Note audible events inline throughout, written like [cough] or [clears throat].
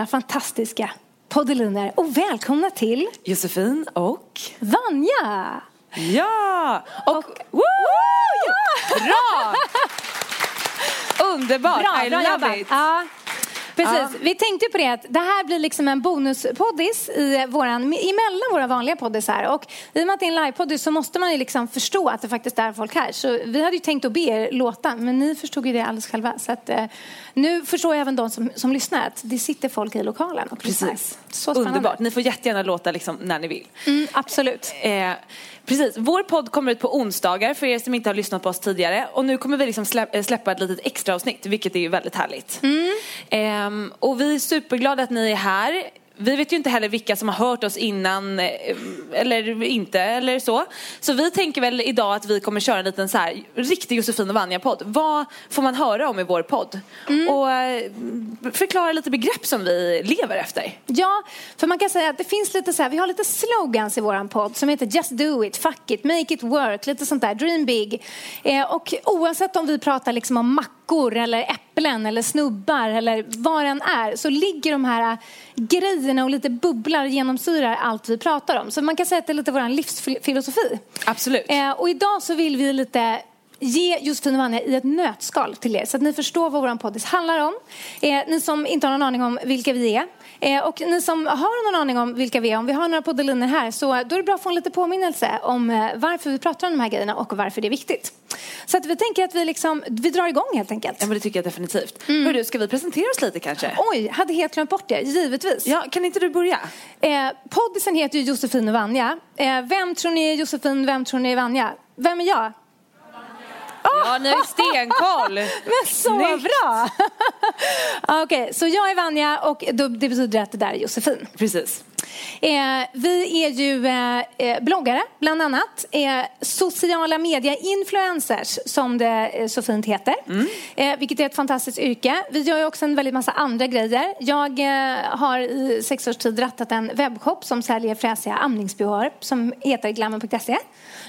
alla fantastiska poddeliner och välkomna till Josefin och... Vanja! Ja! Och... Och- Woo! Bra! [laughs] Underbart! Bra, I bra love jobbat. it! Ja. Precis. Ja. Vi tänkte på det att det här blir liksom en bonuspoddis i våran, emellan våra vanliga poddisar. Och i och med att det är en livepoddis så måste man ju liksom förstå att det faktiskt är folk här. Så vi hade ju tänkt att be er låta, men ni förstod ju det alldeles själva. Så att, eh, nu förstår jag även de som, som lyssnar att det sitter folk i lokalen och lyssnar. Precis. Så spännande. Underbart. Ni får jättegärna låta liksom när ni vill. Mm, absolut. Eh, precis. Vår podd kommer ut på onsdagar för er som inte har lyssnat på oss tidigare. Och nu kommer vi liksom slä- eh, släppa ett litet extra avsnitt vilket är ju väldigt härligt. Eh, och vi är superglada att ni är här. Vi vet ju inte heller vilka som har hört oss innan eh, eller inte eller så. Så vi tänker väl idag att vi kommer köra en liten så här riktig Josefin och Vanja-podd. Vad får man höra om i vår podd? Och eh, förklara lite begrepp som vi lever efter. Ja, för man kan säga att det finns lite så här, vi har lite slogans i våran podd som heter Just do it, fuck it, make it work, lite sånt där, dream big. Eh, och oavsett om vi pratar liksom om mackor eller äpplen eller snubbar eller vad det än är så ligger de här grejerna och lite bubblar genomsyrar allt vi pratar om. Så man kan säga att det är lite våran livsfilosofi. Absolut. Eh, och idag så vill vi lite ge Josefin och Vanja i ett nötskal till er så att ni förstår vad vår poddis handlar om. Eh, ni som inte har någon aning om vilka vi är. Eh, och ni som har någon aning om vilka vi är, om vi har några poddeliner här så då är det bra att få en liten påminnelse om eh, varför vi pratar om de här grejerna och varför det är viktigt. Så att vi tänker att vi, liksom, vi drar igång helt enkelt. Ja men det tycker jag definitivt. Hör du, ska vi presentera oss lite kanske? Oj, hade helt glömt bort det, givetvis. Ja, kan inte du börja? Eh, poddisen heter ju Josefin och Vanja. Eh, vem tror ni är Josefin, vem tror ni är Vanja? Vem är jag? Ja, ni har stenkoll. Men så Snyggt. [laughs] bra! Okej, så jag är Vanja och det betyder att det där är Josefin. Precis. Eh, vi är ju eh, eh, bloggare, bland annat. Eh, sociala media-influencers, som det eh, så fint heter. Eh, vilket är ett fantastiskt yrke. Vi gör ju också en väldigt massa andra grejer. Jag har i sex års tid rattat en webbshop som säljer fräsiga amningsbehör som heter glamour.se.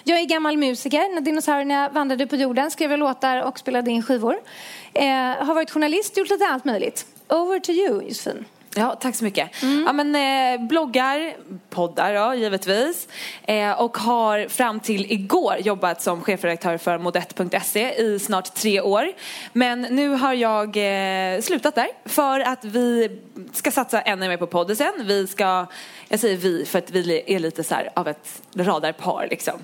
Jag är gammal musiker. När dinosaurierna vandrade på jorden skrev jag låtar och spelade in skivor. Har varit journalist, gjort lite allt möjligt. Over to you, Josefin. Ja, tack så mycket. Ja, men, eh, bloggar, poddar då, givetvis. Eh, och har fram till igår jobbat som chefredaktör för modett.se i snart tre år. Men nu har jag eh, slutat där för att vi ska satsa ännu mer på poddisen. Vi ska, jag säger vi för att vi är lite så av ett radarpar liksom.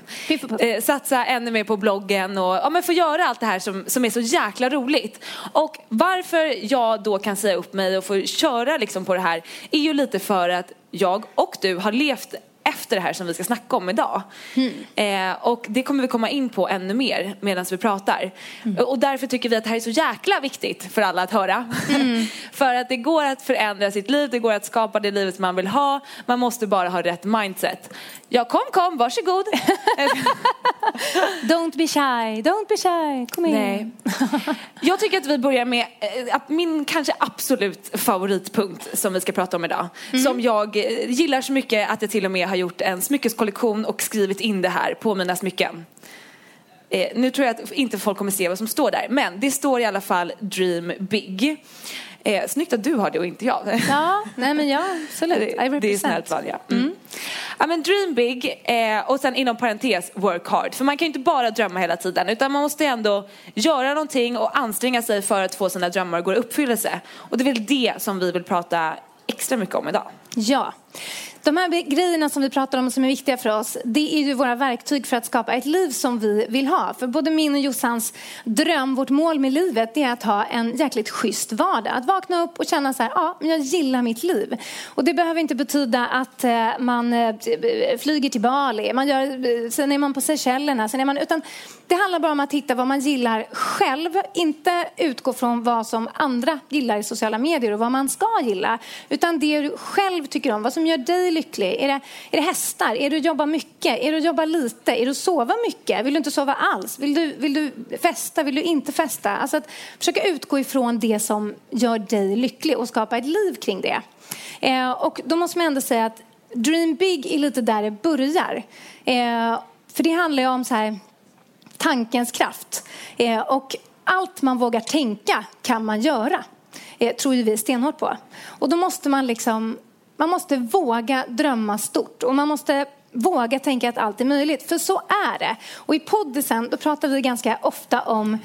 Eh, satsa ännu mer på bloggen och ja, men få göra allt det här som, som är så jäkla roligt. Och varför jag då kan säga upp mig och få köra liksom på det här är ju lite för att jag och du har levt efter det här som vi ska snacka om idag. Eh, och det kommer vi komma in på ännu mer medan vi pratar. Och därför tycker vi att det här är så jäkla viktigt för alla att höra. [laughs] för att det går att förändra sitt liv, det går att skapa det livet man vill ha. Man måste bara ha rätt mindset. Ja, kom, kom, varsågod. [laughs] Don't be shy, don't be shy. Kom in. Nej. Jag tycker att vi börjar med eh, att min kanske absolut favoritpunkt som vi ska prata om idag. Som jag eh, gillar så mycket att jag till och med har gjort en smyckeskollektion och skrivit in det här på mina smycken. Eh, nu tror jag att inte folk kommer se vad som står där, men det står i alla fall Dream Big. Eh, snyggt att du har det och inte jag. Ja, nej men ja, absolut. [laughs] I Det, det är snällt val, ja. Mm. Ja men dream big eh, och sen inom parentes work hard. För man kan ju inte bara drömma hela tiden utan man måste ändå göra någonting och anstränga sig för att få sina drömmar att gå i uppfyllelse. Och det är väl det som vi vill prata extra mycket om idag. Ja. De här grejerna som vi pratar om som är viktiga för oss, det är ju våra verktyg för att skapa ett liv som vi vill ha. För både min och Jossans dröm, vårt mål med livet, det är att ha en jäkligt schysst vardag. Att vakna upp och känna så här, ja, men jag gillar mitt liv. Och det behöver inte betyda att eh, man eh, eh, flyger till Bali, man gör, sen är man på Seychellerna, sen är man, utan det handlar bara om att hitta vad man gillar själv, inte utgå från vad som andra gillar i sociala medier och vad man ska gilla, utan det du själv tycker om, vad som gör dig lycklig. Är det, är det hästar? Är det att jobba mycket? Är det att jobba lite? Är det att sova mycket? Vill du inte sova alls? Vill du, vill du festa? Vill du inte festa? Alltså att försöka utgå ifrån det som gör dig lycklig och skapa ett liv kring det. Eh, och då måste man ändå säga att Dream Big är lite där det börjar. Eh, för det handlar ju om så här, tankens kraft. Eh, och allt man vågar tänka kan man göra. Eh, tror ju vi stenhårt på. Och då måste man liksom, man måste våga drömma stort. Och man måste våga tänka att allt är möjligt. För så är det. Och i poddisen då pratar vi ganska ofta om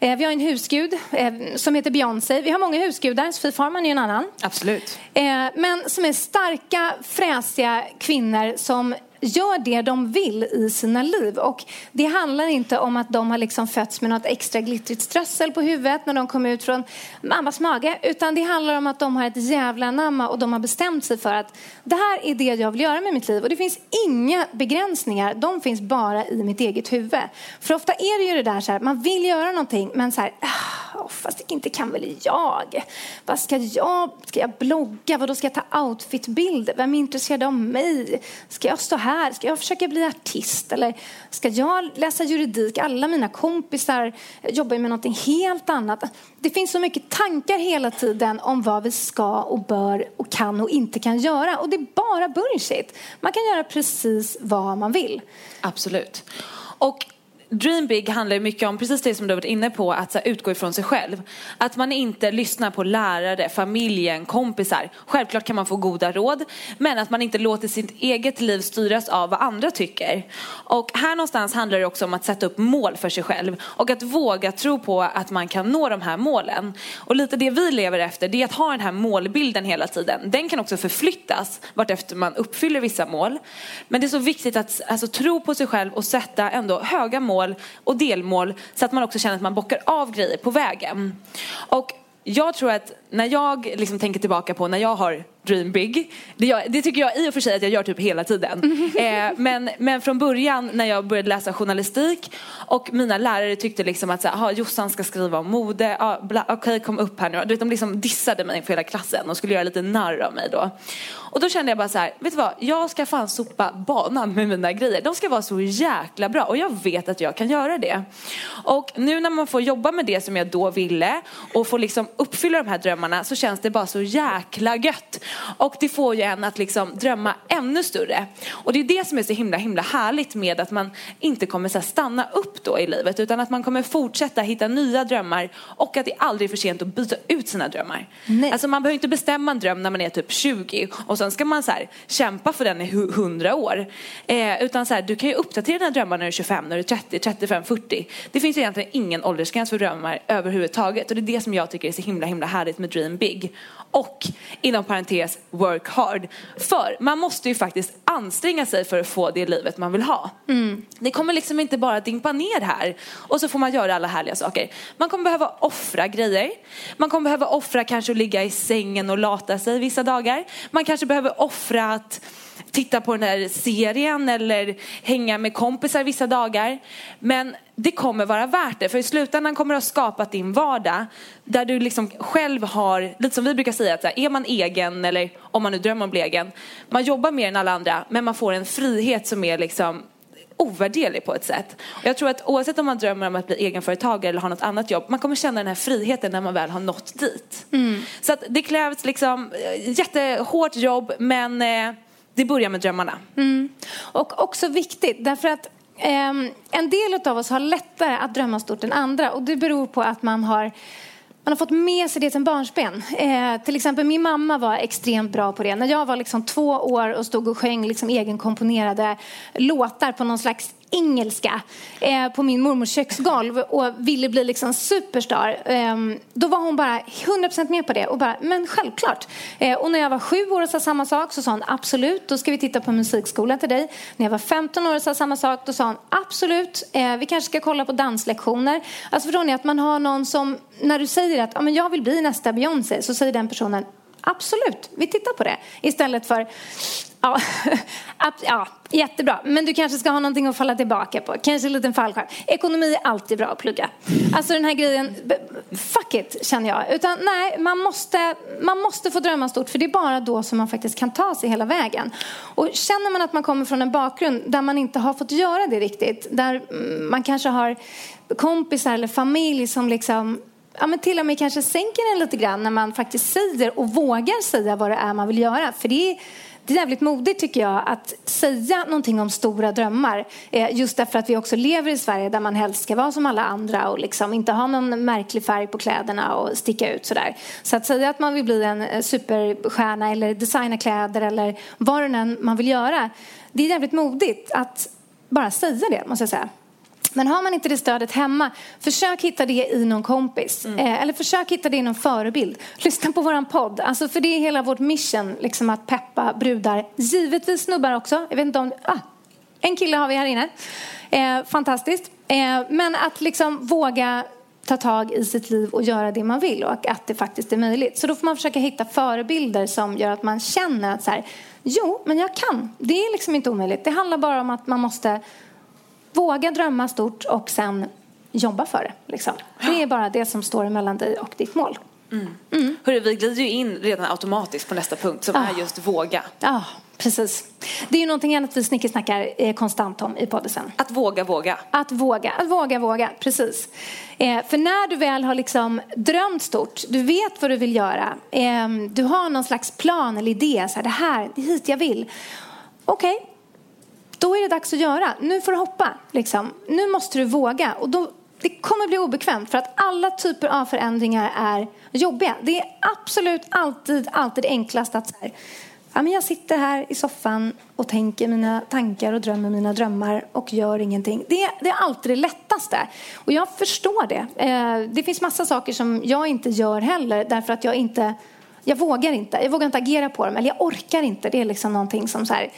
eh, vi har en husgud eh, som heter Beyoncé. Vi har många husgudar, Sofie Farman är en annan. Absolut. Eh, men som är starka, fräsiga kvinnor som gör det de vill i sina liv. Och det handlar inte om att de har liksom fötts med något extra glittrigt strössel på huvudet när de kom ut från mammas mage. Utan det handlar om att de har ett jävla namn och de har bestämt sig för att det här är det jag vill göra med mitt liv. Och det finns inga begränsningar, de finns bara i mitt eget huvud. För ofta är det ju det där så här, man vill göra någonting men så här, oh, fast det inte kan väl jag? Vad ska jag? Ska jag blogga? Vad då ska jag ta outfitbilder? Vem är intresserad av mig? Ska jag stå här? Ska jag försöka bli artist? Eller ska jag läsa juridik? Alla mina kompisar jobbar med någonting helt annat. Det finns så mycket tankar hela tiden om vad vi ska och bör och kan och inte kan göra. Och det är bara bullshit. Man kan göra precis vad man vill. Absolut. Och Dream Big handlar ju mycket om precis det som du har varit inne på, att så här, utgå ifrån sig själv. Att man inte lyssnar på lärare, familjen, kompisar. Självklart kan man få goda råd, men att man inte låter sitt eget liv styras av vad andra tycker. Och här någonstans handlar det också om att sätta upp mål för sig själv och att våga tro på att man kan nå de här målen. Och lite det vi lever efter, det är att ha den här målbilden hela tiden. Den kan också förflyttas vartefter man uppfyller vissa mål. Men det är så viktigt att alltså, tro på sig själv och sätta ändå höga mål och delmål så att man också känner att man bockar av grejer på vägen. Och jag tror att när jag liksom tänker tillbaka på när jag har dream big, det, gör, det tycker jag i och för sig att jag gör typ hela tiden. [laughs] Eh, men, men från början när jag började läsa journalistik och mina lärare tyckte liksom att så här, "Ah, Jossan ska skriva om mode, ah, okej kom upp här nu. Du vet, de liksom dissade mig för hela klassen och skulle göra lite narr av mig då. Och då kände jag bara så här, vet du vad, jag ska fan sopa banan med mina grejer. De ska vara så jäkla bra och jag vet att jag kan göra det. Och nu när man får jobba med det som jag då ville och får liksom uppfylla de här drömmarna så känns det bara så jäkla gött. Och det får ju en att liksom drömma ännu större. Och det är det som är så himla himla härligt med att man inte kommer så stanna upp då i livet utan att man kommer fortsätta hitta nya drömmar och att det aldrig är för sent att byta ut sina drömmar. Nej. Alltså man behöver inte bestämma en dröm när man är typ 20 och sen ska man så här kämpa för den i hu- 100 år. Eh, utan så här, du kan ju uppdatera dina drömmar när du är 25, när du är 30, 35, 40. Det finns egentligen ingen åldersgräns för drömmar överhuvudtaget och det är det som jag tycker är så himla himla härligt med Dream Big. Och inom parentes work hard. För man måste ju faktiskt anstränga sig för att få det livet man vill ha. Det kommer liksom inte bara dimpa ner här och så får man göra alla härliga saker. Man kommer behöva offra grejer. Man kommer behöva offra kanske att ligga i sängen och lata sig vissa dagar. Man kanske behöver offra att titta på den här serien eller hänga med kompisar vissa dagar. Men det kommer vara värt det. För i slutändan kommer du ha skapat din vardag där du liksom själv har, lite som vi brukar säga, att är man egen eller om man nu drömmer om att bli egen. Man jobbar mer än alla andra men man får en frihet som är liksom ovärderlig på ett sätt. Och jag tror att oavsett om man drömmer om att bli egenföretagare eller har något annat jobb, man kommer känna den här friheten när man väl har nått dit. Mm. Så att det krävs liksom eh, jättehårt jobb men eh, det börjar med drömmarna. Mm. Och också viktigt därför att Um, en del av oss har lättare att drömma stort än andra och det beror på att man har man har fått med sig det som barnsben. Eh, till exempel min mamma var extremt bra på det. När jag var liksom två år och stod och sjöng liksom egenkomponerade låtar på någon slags engelska eh, på min mormors köksgolv och ville bli liksom superstar. Eh, då var hon bara 100% med på det och bara, men självklart. Eh, och när jag var sju år och sa samma sak så sa hon absolut, då ska vi titta på musikskola till dig. När jag var 15 år och sa samma sak då sa hon absolut, eh, vi kanske ska kolla på danslektioner. Alltså förstår ni att man har någon som, när du säger att ja, men jag vill bli nästa Beyoncé så säger den personen Absolut, vi tittar på det. Istället för, ja, [laughs] ja, jättebra, men du kanske ska ha någonting att falla tillbaka på. Kanske en liten fallskärm. Ekonomi är alltid bra att plugga. Alltså den här grejen, fuck it, känner jag. Utan nej, man måste, man måste få drömma stort, för det är bara då som man faktiskt kan ta sig hela vägen. Och känner man att man kommer från en bakgrund där man inte har fått göra det riktigt, där mm, man kanske har kompisar eller familj som liksom ja, men till och med kanske sänker den lite grann när man faktiskt säger och vågar säga vad det är man vill göra. För det är, det är jävligt modigt tycker jag att säga någonting om stora drömmar. Eh, just därför att vi också lever i Sverige där man helst ska vara som alla andra och liksom inte ha någon märklig färg på kläderna och sticka ut sådär. Så att säga att man vill bli en eh, superstjärna eller designa kläder eller vad det än man vill göra. Det är jävligt modigt att bara säga det måste jag säga. Men har man inte det stödet hemma, försök hitta det i någon kompis. Mm. Eh, eller försök hitta det i någon förebild. Lyssna på våran podd. Alltså för det är hela vårt mission, liksom att peppa brudar. Givetvis snubbar också. Jag vet inte om... Ah, en kille har vi här inne. Eh, fantastiskt. Eh, men att liksom våga ta tag i sitt liv och göra det man vill och att det faktiskt är möjligt. Så då får man försöka hitta förebilder som gör att man känner att så här, jo, men jag kan. Det är liksom inte omöjligt. Det handlar bara om att man måste Våga drömma stort och sen jobba för det. Liksom. Det är bara det som står mellan dig och ditt mål. Mm. Mm. Hörru, vi glider ju in redan automatiskt på nästa punkt som ah. är just våga. Ja, precis. Det är ju någonting annat vi snickesnackar eh, konstant om i podden. Att våga våga. Att våga, att våga våga, precis. Eh, för när du väl har liksom drömt stort, du vet vad du vill göra, eh, du har någon slags plan eller idé, så här, det här, det är hit jag vill. Okej, okay, då är det dags att göra. Nu får du hoppa. Liksom. Nu måste du våga. Och då, det kommer bli obekvämt för att alla typer av förändringar är jobbiga. Det är absolut alltid, alltid enklast att så här, ja, men jag sitter här i soffan och tänker mina tankar och drömmer mina drömmar och gör ingenting. Det, är, det är alltid det lättaste. Och jag förstår det. Eh, det finns massa saker som jag inte gör heller därför att jag inte jag vågar inte. Jag vågar inte agera på dem. Eller jag orkar inte. Det är liksom någonting som så här,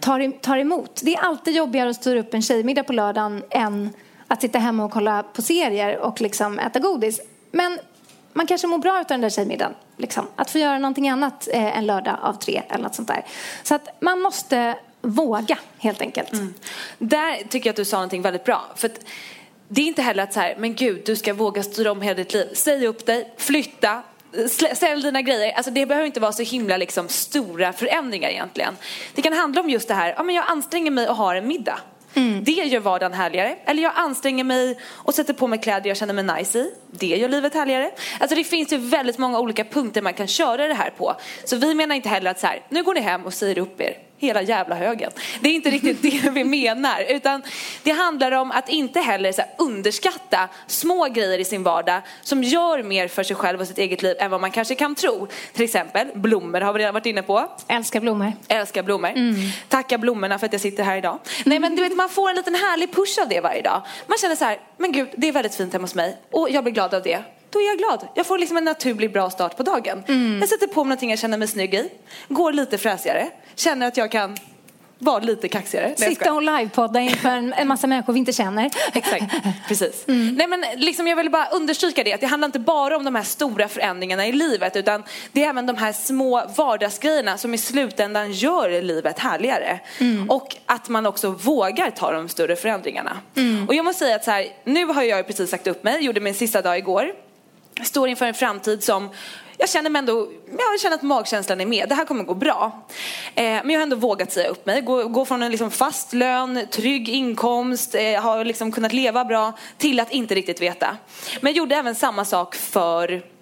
tar, tar emot. Det är alltid jobbigare att styra upp en tjejmiddag på lördagen än att sitta hemma och kolla på serier och liksom äta godis. Men man kanske mår bra av den där tjejmiddagen. Liksom. Att få göra någonting annat eh, en lördag av tre eller något sånt där. Så att man måste våga helt enkelt. Mm. Där tycker jag att du sa någonting väldigt bra. För det är inte heller att så här, men gud, du ska våga styra om hela ditt liv. Säg upp dig, flytta, sälj dina grejer. Alltså det behöver inte vara så himla liksom, stora förändringar egentligen. Det kan handla om just det här, ja, men jag anstränger mig och har en middag. Mm. Det gör vardagen härligare. Eller jag anstränger mig och sätter på mig kläder jag känner mig nice i. Det gör livet härligare. Alltså det finns ju väldigt många olika punkter man kan köra det här på. Så vi menar inte heller att så här, nu går ni hem och säger upp er hela jävla högen. Det är inte riktigt det vi menar. Utan det handlar om att inte heller så underskatta små grejer i sin vardag som gör mer för sig själv och sitt eget liv än vad man kanske kan tro. Till exempel blommor har vi redan varit inne på. Älskar blommor. Älskar blommor. Mm. Tacka blommorna för att jag sitter här idag. Nej men du vet man får en liten härlig push av det varje dag. Man känner så här, men gud det är väldigt fint hemma hos mig och jag blir glad av det då är jag glad. Jag får liksom en naturlig bra start på dagen. Mm. Jag sätter på mig någonting jag känner mig snygg i, går lite fräsigare, känner att jag kan vara lite kaxigare. Sitta och livepodda inför en, en massa människor vi inte känner. Exakt, [laughs] precis. Mm. Nej men liksom jag vill bara understryka det, att det handlar inte bara om de här stora förändringarna i livet utan det är även de här små vardagsgrejerna som i slutändan gör livet härligare. Mm. Och att man också vågar ta de större förändringarna. Mm. Och jag måste säga att så här, nu har jag precis sagt upp mig, gjorde min sista dag igår. Står inför en framtid som jag känner mig ändå, jag känner att magkänslan är med. Det här kommer gå bra. Eh, men jag har ändå vågat säga upp mig. Gå, gå från en liksom fast lön, trygg inkomst, eh, har liksom kunnat leva bra till att inte riktigt veta. Men jag gjorde även samma sak för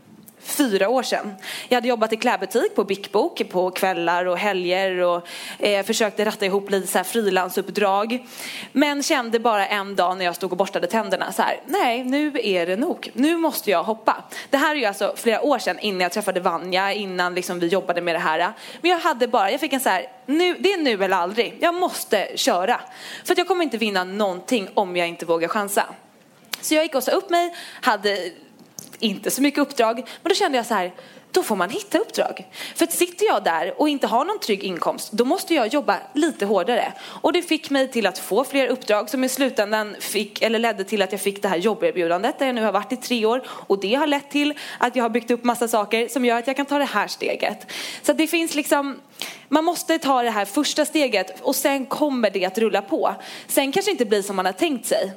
fyra år sedan. Jag hade jobbat i klädbutik på Bickbok på kvällar och helger och eh, försökte ratta ihop lite så här frilansuppdrag. Men kände bara en dag när jag stod och borstade tänderna så här, nej nu är det nog. Nu måste jag hoppa. Det här är ju alltså flera år sedan innan jag träffade Vanja, innan liksom vi jobbade med det här. Men jag hade bara, jag fick en så här, nu, det är nu eller aldrig. Jag måste köra. För att jag kommer inte vinna någonting om jag inte vågar chansa. Så jag gick och sa upp mig, hade inte så mycket uppdrag. Men då kände jag så här, då får man hitta uppdrag. För att sitter jag där och inte har någon trygg inkomst, då måste jag jobba lite hårdare. Och det fick mig till att få fler uppdrag som i slutändan fick, eller ledde till att jag fick det här jobberbjudandet där jag nu har varit i tre år. Och det har lett till att jag har byggt upp massa saker som gör att jag kan ta det här steget. Så det finns liksom, man måste ta det här första steget och sen kommer det att rulla på. Sen kanske inte blir som man har tänkt sig.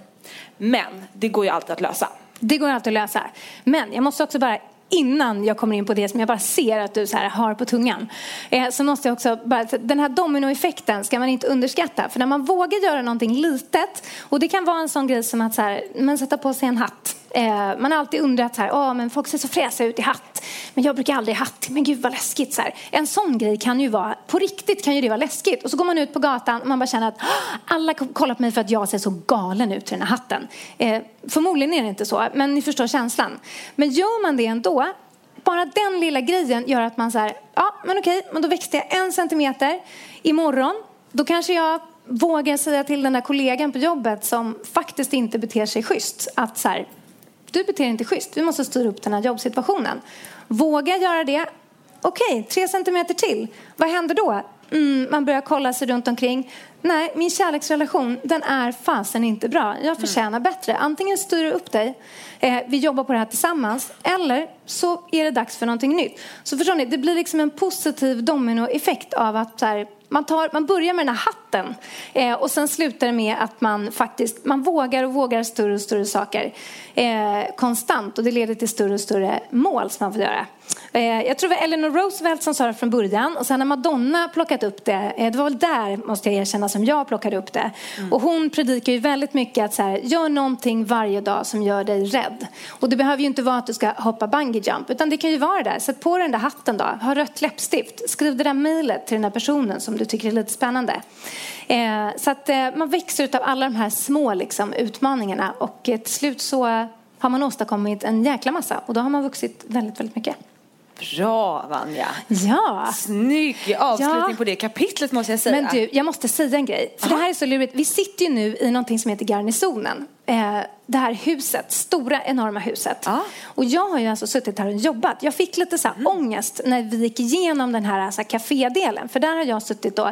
Men det går ju alltid att lösa. Det går alltid att lösa. Men jag måste också bara innan jag kommer in på det som jag bara ser att du så här har på tungan. Eh, så måste jag också bara, den här dominoeffekten ska man inte underskatta. För när man vågar göra någonting litet och det kan vara en sån grej som att så här, men sätta på sig en hatt. Eh, man har alltid undrat så här, oh, men folk ser så fräsiga ut i hatt. Men jag brukar aldrig ha hatt. Men gud vad läskigt. Så här. En sån grej kan ju vara, på riktigt kan ju det vara läskigt. Och så går man ut på gatan och man bara känner att alla kollar på mig för att jag ser så galen ut i den här hatten. Eh, förmodligen är det inte så, men ni förstår känslan. Men gör man det ändå, bara den lilla grejen gör att man så här, ja men okej, men då växte jag en centimeter. Imorgon, då kanske jag vågar säga till den där kollegan på jobbet som faktiskt inte beter sig schysst att så här, du beter dig inte schysst, vi måste styra upp den här jobbsituationen. Våga göra det, okej, tre centimeter till. Vad händer då? Mm, man börjar kolla sig runt omkring. Nej, min kärleksrelation, den är fasen inte bra. Jag förtjänar bättre. Antingen styr du upp dig, eh, vi jobbar på det här tillsammans, eller så är det dags för någonting nytt. Så förstår ni, det blir liksom en positiv dominoeffekt av att så här, man, tar, man börjar med den här hatten eh, och sen slutar det med att man faktiskt man vågar och vågar större och större saker eh, konstant och det leder till större och större mål som man får göra. Eh, jag tror det var Eleanor Roosevelt som sa det från början och sen har Madonna plockat upp det. Eh, det var väl där, måste jag erkänna, som jag plockade upp det. Mm. Och hon predikar ju väldigt mycket att så här, gör någonting varje dag som gör dig rädd. Och det behöver ju inte vara att du ska hoppa bungee jump utan det kan ju vara det där. Sätt på den där hatten då, ha rött läppstift, skriv det där mejlet till den där personen som du tycker är lite spännande. Eh, så att eh, man växer av alla de här små liksom, utmaningarna och eh, till slut så har man åstadkommit en jäkla massa och då har man vuxit väldigt, väldigt mycket. Bra Vanja! Ja! Snygg avslutning ja. på det kapitlet måste jag säga. Men du, jag måste säga en grej. För Aha. det här är så lurigt. Vi sitter ju nu i någonting som heter Garnisonen. Eh, det här huset, stora enorma huset. Ah. Och jag har ju alltså suttit här och jobbat. Jag fick lite så här mm. ångest när vi gick igenom den här kafédelen. För där har jag suttit och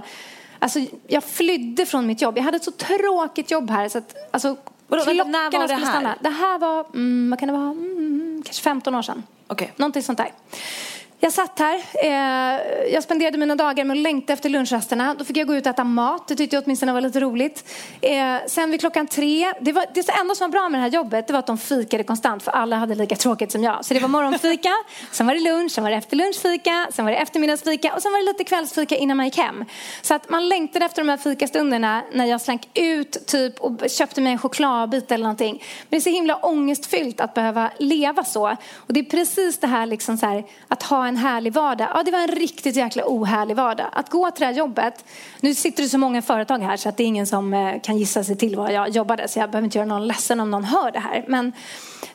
Alltså, jag flydde från mitt jobb. Jag hade ett så tråkigt jobb här. Så att, alltså, Vadå, när var det här? Stanna. Det här var, mm, vad kan det vara, mm, kanske 15 år sedan. Okay. Någonting sånt där. Jag satt här. Eh, jag spenderade mina dagar med att längta efter lunchrasterna. Då fick jag gå ut och äta mat. Det tyckte jag åtminstone var lite roligt. Eh, sen vid klockan tre. Det, var, det enda som var bra med det här jobbet det var att de fikade konstant för alla hade lika tråkigt som jag. Så det var morgonfika, [laughs] sen var det lunch, sen var det efterlunchfika, sen var det eftermiddagsfika och sen var det lite kvällsfika innan man gick hem. Så att man längtade efter de här fikastunderna när jag slank ut typ och köpte mig en chokladbit eller någonting. Men det är så himla ångestfyllt att behöva leva så. Och det är precis det här, liksom så här att ha en härlig vardag. Ja, det var en riktigt jäkla ohärlig vardag. Att gå till det här jobbet. Nu sitter det så många företag här så att det är ingen som eh, kan gissa sig till var jag jobbade. Så jag behöver inte göra någon ledsen om någon hör det här. Men,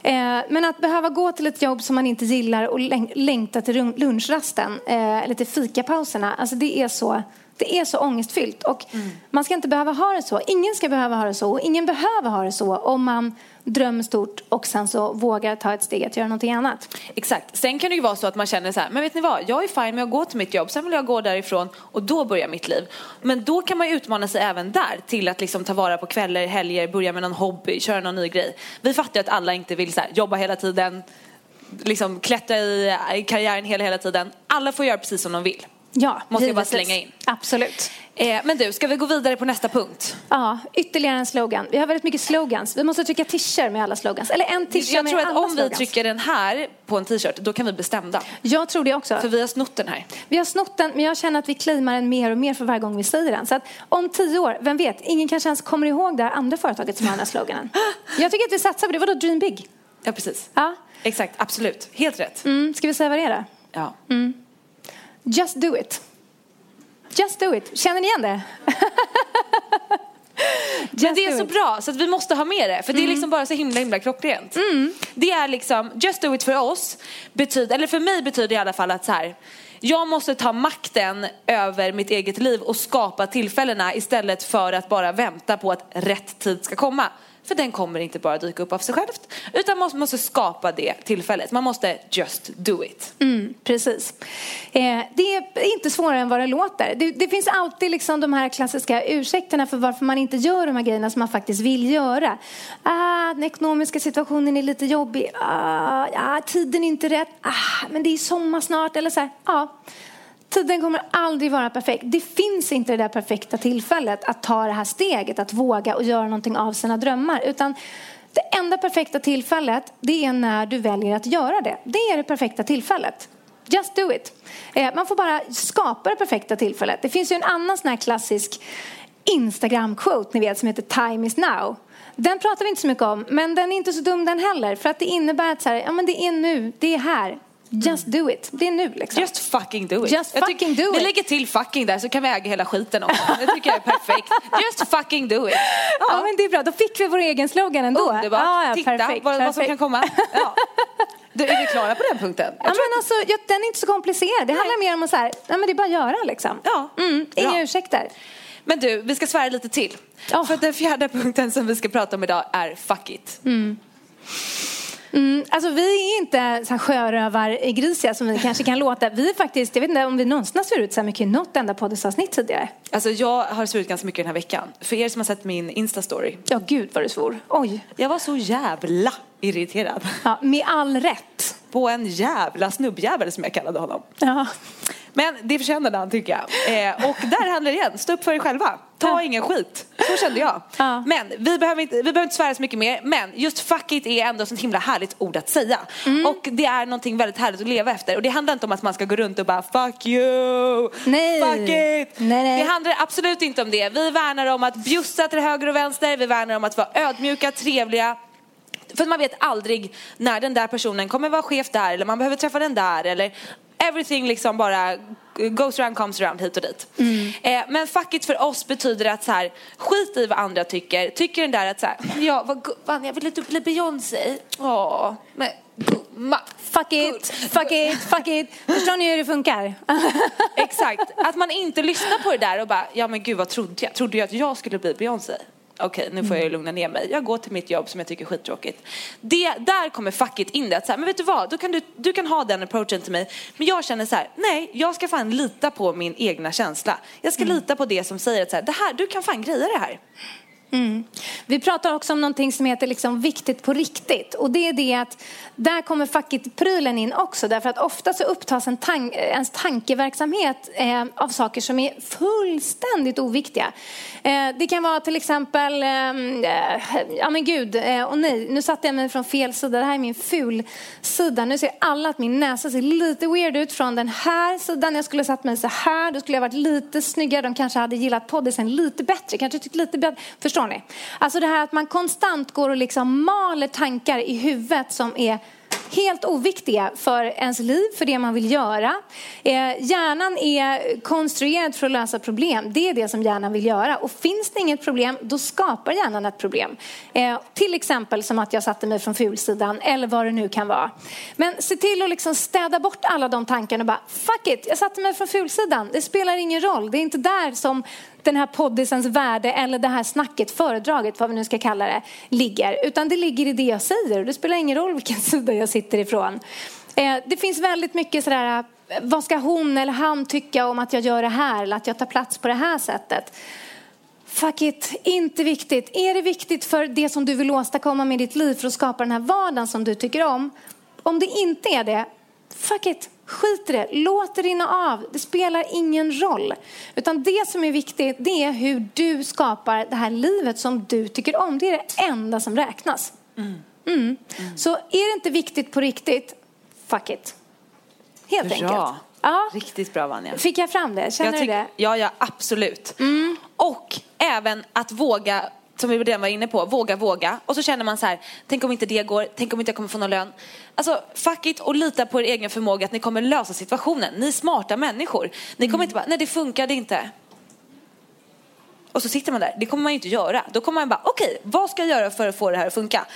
eh, men att behöva gå till ett jobb som man inte gillar och längta till lunchrasten. Eh, eller till fikapauserna. Alltså det är så Det är så ångestfyllt och man ska inte behöva ha det så. Ingen ska behöva ha det så och ingen behöver ha det så om man Dröm stort och sen så våga ta ett steg att göra någonting annat. Exakt. Sen kan det ju vara så att man känner så här, men vet ni vad, jag är fine med att gå till mitt jobb, sen vill jag gå därifrån och då börjar mitt liv. Men då kan man ju utmana sig även där till att liksom ta vara på kvällar, helger, börja med någon hobby, köra någon ny grej. Vi fattar ju att alla inte vill så här, jobba hela tiden, liksom klättra i karriären hela, hela tiden. Alla får göra precis som de vill. Ja, Måste jag bara slänga in. Absolut. Eh, men du, ska vi gå vidare på nästa punkt? Ja, ytterligare en slogan. Vi har väldigt mycket slogans. Vi måste trycka t-shirt med alla slogans. Eller en t-shirt Jag med tror att alla om vi slogans. trycker den här på en t-shirt, då kan vi bli stämda. Jag tror det också. För vi har snott den här. Vi har snott den, men jag känner att vi claimar den mer och mer för varje gång vi säger den. Så att om tio år, vem vet, ingen kanske ens kommer ihåg det här andra företaget som har den här sloganen. [gasps] Jag tycker att vi satsar på det. Vadå dream big? Ja, precis. Ja. Exakt, absolut. Helt rätt. Mm, ska vi säga vad det är då? Ja. Just do it. Just do it. Känner ni igen det? [laughs] Men det är så bra så att vi måste ha med det. För det är liksom bara så himla himla klockrent. Det är liksom, just do it för oss betyder, eller för mig betyder det i alla fall att så här. Jag måste ta makten över mitt eget liv och skapa tillfällena istället för att bara vänta på att rätt tid ska komma. För den kommer inte bara dyka upp av sig självt. Utan man måste skapa det tillfället. Man måste just do it. Mm, precis. Eh, det är inte svårare än vad det låter. Det, det finns alltid liksom de här klassiska ursäkterna för varför man inte gör de här grejerna som man faktiskt vill göra. Ah, den ekonomiska situationen är lite jobbig. Ah, ah tiden är inte rätt. Ah, men det är sommar snart. Eller så här. Ja. Tiden kommer aldrig vara perfekt. Det finns inte det där perfekta tillfället att ta det här steget, att våga och göra någonting av sina drömmar. Utan det enda perfekta tillfället, det är när du väljer att göra det. Det är det perfekta tillfället. Just do it. Eh, man får bara skapa det perfekta tillfället. Det finns ju en annan sån här klassisk Instagram-quote, ni vet, som heter time is now. Den pratar vi inte så mycket om, men den är inte så dum den heller. För att det innebär att så här, ja, men det är nu, det är här. Just do it. Det är nu liksom. Just fucking do it. Just Jag tycker- fucking do Vi it. lägger till fucking där så kan vi äga hela skiten också. Det tycker jag är perfekt. Just fucking do it. Ja. men det är bra. Då fick vi vår egen slogan ändå. Underbart. Ja, ja, Titta perfekt, vad, vad som perfekt. kan komma. Ja. Du, är vi klara på den punkten? Jag Ja, men alltså, ja, den är inte så komplicerad. Det handlar mer om att så här, ja, men det är bara att göra liksom. Ja, Mm, inga bra. ursäkter. Men du, vi ska svära lite till. Ja. För den fjärde punkten som vi ska prata om idag är fuck it. Mm, alltså vi är inte så här sjörövargrisiga som vi kanske kan låta. Vi är faktiskt, jag vet inte om vi någonsin har svurit så här mycket i något enda poddavsnitt tidigare. Alltså jag har svurit ganska mycket den här veckan. För er som har sett min Insta-story. Ja, gud vad du svor. Oj. Jag var så jävla irriterad. Ja, med all rätt. På en jävla snubbjävel som jag kallade honom. Ja. Men det förtjänade han tycker jag. Eh, och där handlar det igen, stå upp för er själva. Ta Ja. ingen skit. Så kände jag. Ja. Men vi behöver, inte, vi behöver inte svära så mycket mer. Men just fuck it är ändå ett sånt himla härligt ord att säga. Mm. Och det är någonting väldigt härligt att leva efter. Och det handlar inte om att man ska gå runt och bara fuck you. Nej. Fuck it. Nej, nej. Det handlar absolut inte om det. Vi värnar om att bjussa till höger och vänster. Vi värnar om att vara ödmjuka, trevliga. För man vet aldrig när den där personen kommer vara chef där eller man behöver träffa den där eller everything liksom bara goes around comes around hit och dit. Eh, men fuck it för oss betyder att så här, skit i vad andra tycker. Tycker den där att så här, ja vad gumman jag vill inte bli Beyoncé. Åh, men gumma. Fuck it, fuck it, fuck it. Förstår ni hur det funkar? Exakt, att man inte lyssnar på det där och bara, ja men gud vad trodde jag? Trodde jag att jag skulle bli Beyoncé? Okej, nu får jag ju lugna ner mig. Jag går till mitt jobb som jag tycker är skittråkigt. Det, där kommer fucket in det. Att så här, men vet du vad? Då kan du, du kan ha den approachen till mig. Men jag känner så här, nej, jag ska fan lita på min egna känsla. Jag ska lita på det som säger att så här, det här, du kan fan greja det här. Mm. Vi pratar också om någonting som heter liksom viktigt på riktigt. Och det är det att där kommer facket-prylen in också. Därför att ofta så upptas en tan- ens tankeverksamhet eh, av saker som är fullständigt oviktiga. Eh, det kan vara till exempel, eh, ja men gud, eh, och nej, nu satte jag mig från fel sida. Det här är min ful sida. Nu ser alla att min näsa ser lite weird ut från den här sidan. Jag skulle ha satt mig så här, då skulle jag varit lite snyggare. De kanske hade gillat poddisen lite bättre, kanske tyckt lite bättre. Förstår ni? Alltså det här att man konstant går och liksom maler tankar i huvudet som är helt oviktiga för ens liv, för det man vill göra. Eh, hjärnan är konstruerad för att lösa problem. Det är det som hjärnan vill göra. Och finns det inget problem, då skapar hjärnan ett problem. Eh, till exempel som att jag satte mig från fulsidan eller vad det nu kan vara. Men se till att liksom städa bort alla de tankarna och bara, fuck it, jag satte mig från fulsidan. Det spelar ingen roll. Det är inte där som den här poddisens värde eller det här snacket, föredraget, vad vi nu ska kalla det, ligger. Utan det ligger i det jag säger och det spelar ingen roll vilken [laughs] sida jag sitter ifrån. Eh, det finns väldigt mycket sådär, vad ska hon eller han tycka om att jag gör det här eller att jag tar plats på det här sättet. Fuck it, inte viktigt. Är det viktigt för det som du vill åstadkomma med ditt liv för att skapa den här vardagen som du tycker om? Om det inte är det, fuck it, Skit i det, låt det rinna av. Det spelar ingen roll. Utan det som är viktigt, det är hur du skapar det här livet som du tycker om. Det är det enda som räknas. Mm. Mm. Mm. Så är det inte viktigt på riktigt, fuck it. Helt bra. enkelt. Ja. Riktigt bra Vanja. Fick jag fram det? Känner du det? Ja, ja absolut. Mm. Och även att våga som vi redan var inne på, våga, våga. Och så känner man så här, tänk om inte det går, tänk om inte jag kommer få någon lön. Alltså fuck it och lita på er egen förmåga att ni kommer lösa situationen. Ni är smarta människor. Ni kommer mm. inte bara, nej det funkade inte. Och så sitter man där, det kommer man ju inte göra. Då kommer man bara, okej, okay, vad ska jag göra för att få det här att funka?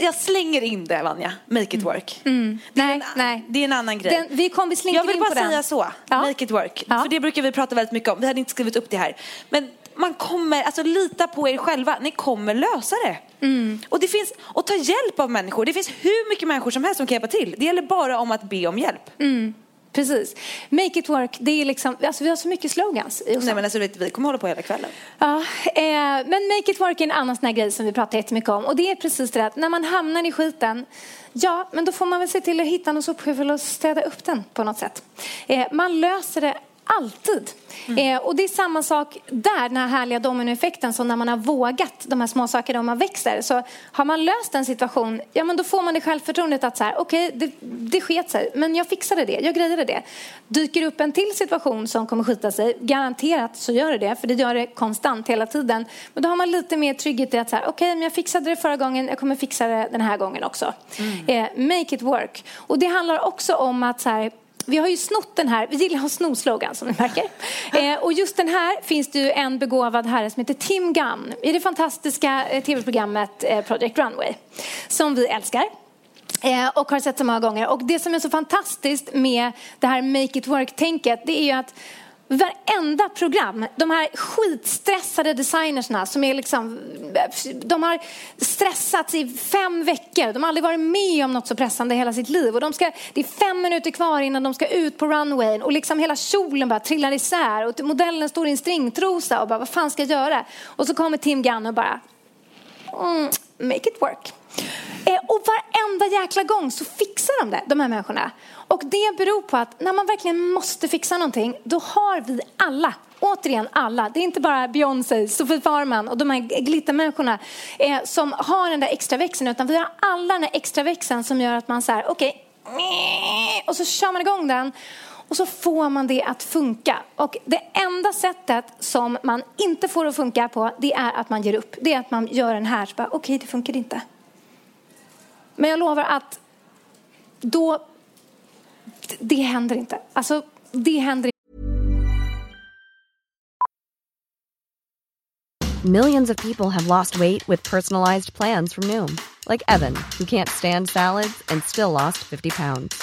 Jag slänger in det Vanja, make it mm. work. Mm. Det, är nej, en, nej. det är en annan grej. Den, vi kom, vi jag vill bara säga den. så, ja. make it work. Ja. För det brukar vi prata väldigt mycket om. Vi hade inte skrivit upp det här. Men man kommer, alltså lita på er själva, ni kommer lösa det. Mm. Och det finns, och ta hjälp av människor. Det finns hur mycket människor som helst som kan hjälpa till. Det gäller bara om att be om hjälp. Mm. Precis. Make it work, det är liksom, alltså vi har så mycket slogans. Nej men alltså vi kommer hålla på hela kvällen. Ja, eh, men make it work är en annan sån här grej som vi pratar jättemycket om. Och det är precis det att när man hamnar i skiten, ja men då får man väl se till att hitta någon sopskyffel och städa upp den på något sätt. Eh, man löser det Alltid. Mm. Eh, och det är samma sak där, den här härliga dominoeffekten som när man har vågat de här små sakerna och man växer. Så har man löst en situation, ja men då får man det självförtroendet att så här, okej, okay, det, det sket sig, men jag fixade det, jag grejade det. Dyker upp en till situation som kommer skita sig, garanterat så gör det det, för det gör det konstant hela tiden. Men då har man lite mer trygghet i att så här, okej, okay, men jag fixade det förra gången, jag kommer fixa det den här gången också. Mm. Eh, make it work. Och det handlar också om att så här, vi har ju snott den här, vi gillar att sno slogan som ni märker. [laughs] Eh, och just den här finns det ju en begåvad herre som heter Tim Gunn i det fantastiska eh, tv-programmet eh, Project Runway. Som vi älskar. Eh, och har sett så många gånger. Och det som är så fantastiskt med det här make it work-tänket det är ju att varenda program, de här skitstressade designersna som är liksom, de har stressats i fem veckor. De har aldrig varit med om något så pressande i hela sitt liv. Och de ska, det är fem minuter kvar innan de ska ut på runwayen och liksom hela kjolen bara trillar isär och modellen står i en stringtrosa och bara vad fan ska jag göra? Och så kommer Tim Gunn och bara mm, make it work. Eh, och varenda jäkla gång så fixar de det, de här människorna. Och det beror på att när man verkligen måste fixa någonting, då har vi alla Återigen alla, det är inte bara Beyoncé, Sofie Farman och de här glittermänniskorna eh, som har den där extra växeln utan vi har alla den där extra växeln som gör att man så okej, okay, och så kör man igång den och så får man det att funka. Och det enda sättet som man inte får att funka på, det är att man ger upp. Det är att man gör den här, okej okay, det funkar inte. Men jag lovar att då, det händer inte. Alltså, det händer inte. Millions of people have lost weight with personalized plans from Noom. Like Evan, who can't stand salads and still lost 50 pounds.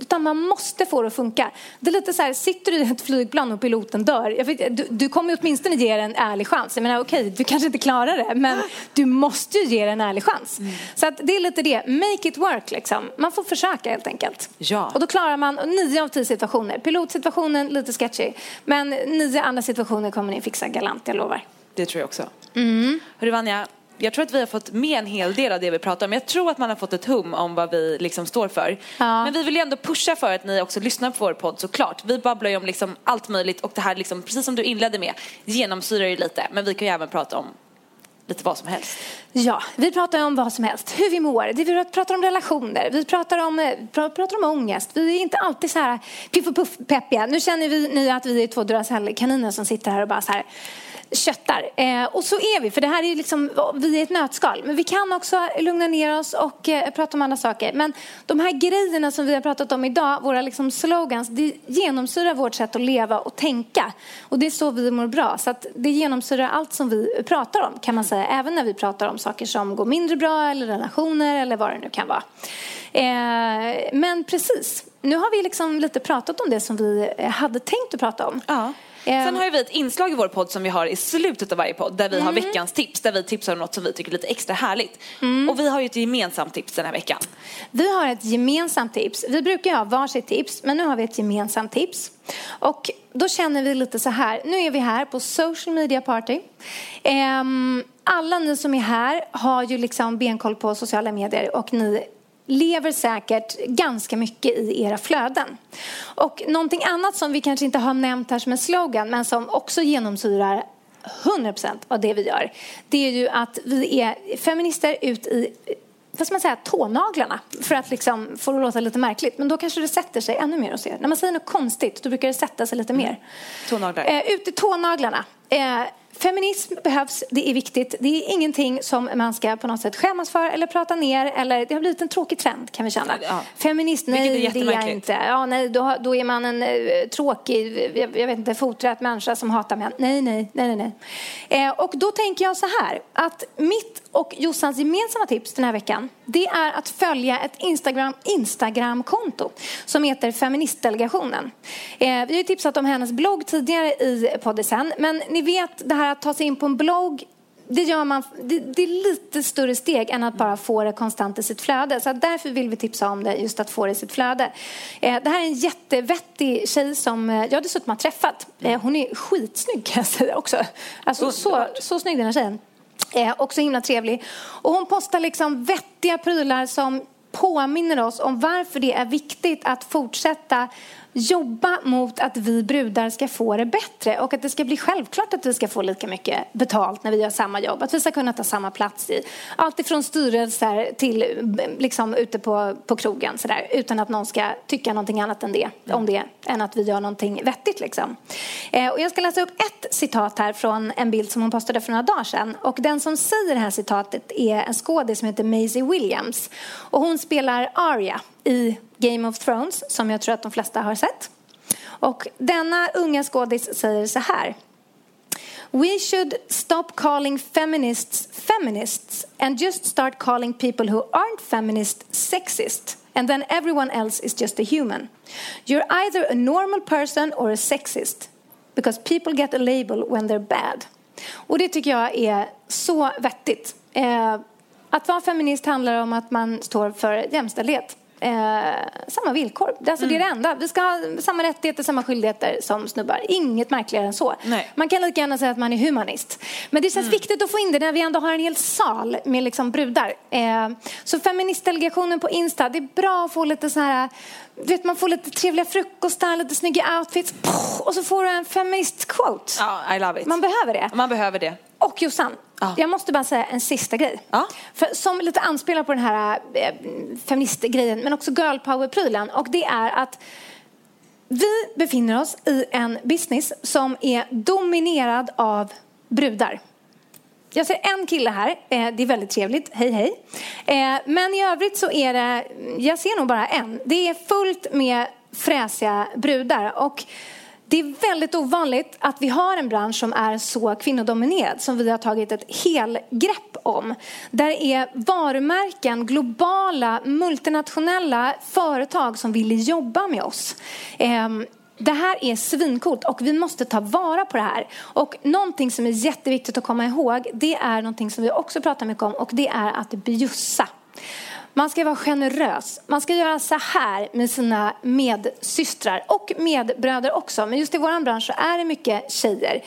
Utan man måste få det att funka. Det är lite så här, sitter du i ett flygplan och piloten dör, vet, du, du kommer åtminstone ge det en ärlig chans. Jag menar okej, du kanske inte klarar det, men du måste ju ge det en ärlig chans. Mm. Så att det är lite det, make it work liksom. Man får försöka helt enkelt. Ja. Och då klarar man nio av tio situationer. Pilotsituationen, lite sketchy. Men nio andra situationer kommer ni fixa galant, jag lovar. Det tror jag också. Mm. Hörru Vanja, jag tror att vi har fått med en hel del av det vi pratar om. Jag tror att man har fått ett hum om vad vi liksom står för. Ja. Men vi vill ju ändå pusha för att ni också lyssnar på vår podd såklart. Vi babblar ju om liksom allt möjligt och det här liksom, precis som du inledde med, genomsyrar ju lite. Men vi kan ju även prata om lite vad som helst. Ja, vi pratar om vad som helst. Hur vi mår. Vi pratar om relationer. Vi pratar om, eh, pratar om ångest. Vi är inte alltid så här piff och puff peppiga. Nu känner vi ni att vi är två Duracell-kaniner som sitter här och bara så här köttar. Eh, och så är vi, för det här är liksom, vi är ett nötskal. Men vi kan också lugna ner oss och eh, prata om andra saker. Men de här grejerna som vi har pratat om idag, våra liksom slogans, det genomsyrar vårt sätt att leva och tänka. Och det är så vi mår bra. Så att det genomsyrar allt som vi pratar om, kan man säga. Även när vi pratar om saker som går mindre bra eller relationer eller vad det nu kan vara. Eh, men precis, nu har vi liksom lite pratat om det som vi eh, hade tänkt att prata om. Ja. Sen har vi ett inslag i vår podd som vi har i slutet av varje podd där vi mm. har veckans tips, där vi tipsar om något som vi tycker är lite extra härligt. Mm. Och vi har ju ett gemensamt tips den här veckan. Vi har ett gemensamt tips. Vi brukar ha varsitt tips, men nu har vi ett gemensamt tips. Och då känner vi lite så här, nu är vi här på social media party. Ehm, alla ni som är här har ju liksom benkoll på sociala medier och ni lever säkert ganska mycket i era flöden. Och någonting annat som vi kanske inte har nämnt här som en slogan men som också genomsyrar 100% av det vi gör. Det är ju att vi är feminister ut i vad ska man säga, tånaglarna för att liksom få det att låta lite märkligt. Men då kanske det sätter sig ännu mer hos er. När man säger något konstigt då brukar det sätta sig lite mer. Mm. Tånaglar. Eh, ut i tånaglarna. Eh, Feminism behövs, det är viktigt. Det är ingenting som man ska på något sätt skämmas för eller prata ner. Eller, det har blivit en tråkig trend kan vi känna. Ja. Feminist, nej är det är jag inte. Ja, nej, då, då är man en uh, tråkig, jag, jag, vet inte, foträt människa som hatar män. Nej, nej, nej, nej. Eh, och då tänker jag så här, att mitt och Jossans gemensamma tips den här veckan, det är att följa ett Instagram, Instagram-konto som heter Feministdelegationen. Eh, vi har tipsat om hennes blogg tidigare i podden, men ni vet det här att ta sig in på en blogg det, gör man, det, det, är lite större steg än att bara få det konstant i sitt flöde. Så därför vill vi tipsa om det, just att få det i sitt flöde. Eh, det här är en jättevettig tjej som eh, jag dessutom har träffat. Eh, hon är skitsnygg kan jag säga också. Alltså, så, så snygg den här tjejen. Eh, också himla trevlig. Och hon postar liksom vettiga prylar som påminner oss om varför det är viktigt att fortsätta jobba mot att vi brudar ska få det bättre och att det ska bli självklart att vi ska få lika mycket betalt när vi gör samma jobb. Att vi ska kunna ta samma plats i allt ifrån styrelser till liksom ute på, på krogen så där, utan att någon ska tycka någonting annat än det, om det än att vi gör någonting vettigt. Liksom. Eh, och jag ska läsa upp ett citat här från en bild som hon postade för några dagar sedan. Och den som säger det här citatet är en skådis som heter Maisie Williams. Och hon spelar Arya i Game of Thrones som jag tror att de flesta har sett. Och denna unga skådis säger så här. We should stop calling feminists feminists and just start calling people who aren't feminist sexist. And then everyone else is just a human. You're either a normal person or a sexist. Because people get a label when they're bad. Och det tycker jag är så vettigt. Eh, att vara feminist handlar om att man står för jämställdhet eh, samma villkor. Alltså mm. Det är det enda. Vi ska ha samma rättigheter, samma skyldigheter som snubbar. Inget märkligare än så. Nej. Man kan lika gärna säga att man är humanist. Men det känns mm. viktigt att få in det när vi ändå har en hel sal med liksom brudar. Eh, så feministdelegationen på Insta, det är bra att få lite så här vet, man får lite trevliga frukostar, lite snygga outfits och så får du en feminist-quote. Ja, I love it. Man behöver det. Man behöver det. Och Jossan, ja. jag måste bara säga en sista grej. Ja. För, som lite anspelar på den här eh, feministgrejen, men också girl power-prylen. Och det är att vi befinner oss i en business som är dominerad av brudar. Jag ser en kille här. Eh, det är väldigt trevligt. Hej, hej. Eh, men i övrigt så är det, jag ser nog bara en. Det är fullt med fräsiga brudar. Och det är väldigt ovanligt att vi har en bransch som är så kvinnodominerad som vi har tagit ett helgrepp om. Där det är varumärken, globala, multinationella företag som vill jobba med oss. Ehm, det här är svincoolt och vi måste ta vara på det här. Och någonting som är jätteviktigt att komma ihåg, det är någonting som vi också pratar mycket om och det är att bjussa. Man ska vara generös. Man ska göra så här med sina medsystrar och medbröder också. Men just i vår bransch så är det mycket tjejer.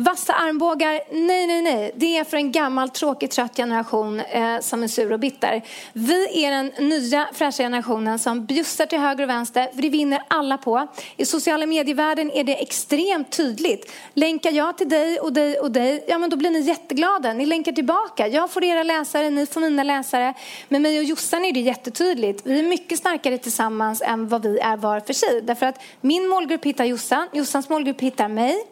Vassa armbågar, nej, nej, nej. Det är för en gammal, tråkig, trött generation eh, som är sur och bitter. Vi är den nya, fräscha generationen som bjussar till höger och vänster, för det vinner alla på. I sociala medievärlden är det extremt tydligt. Länkar jag till dig och dig och dig, ja men då blir ni jätteglada. Ni länkar tillbaka. Jag får era läsare, ni får mina läsare. Med mig och Jossan är det jättetydligt. Vi är mycket starkare tillsammans än vad vi är var för sig. Därför att min målgrupp hittar Jossan, Jossans målgrupp hittar mig.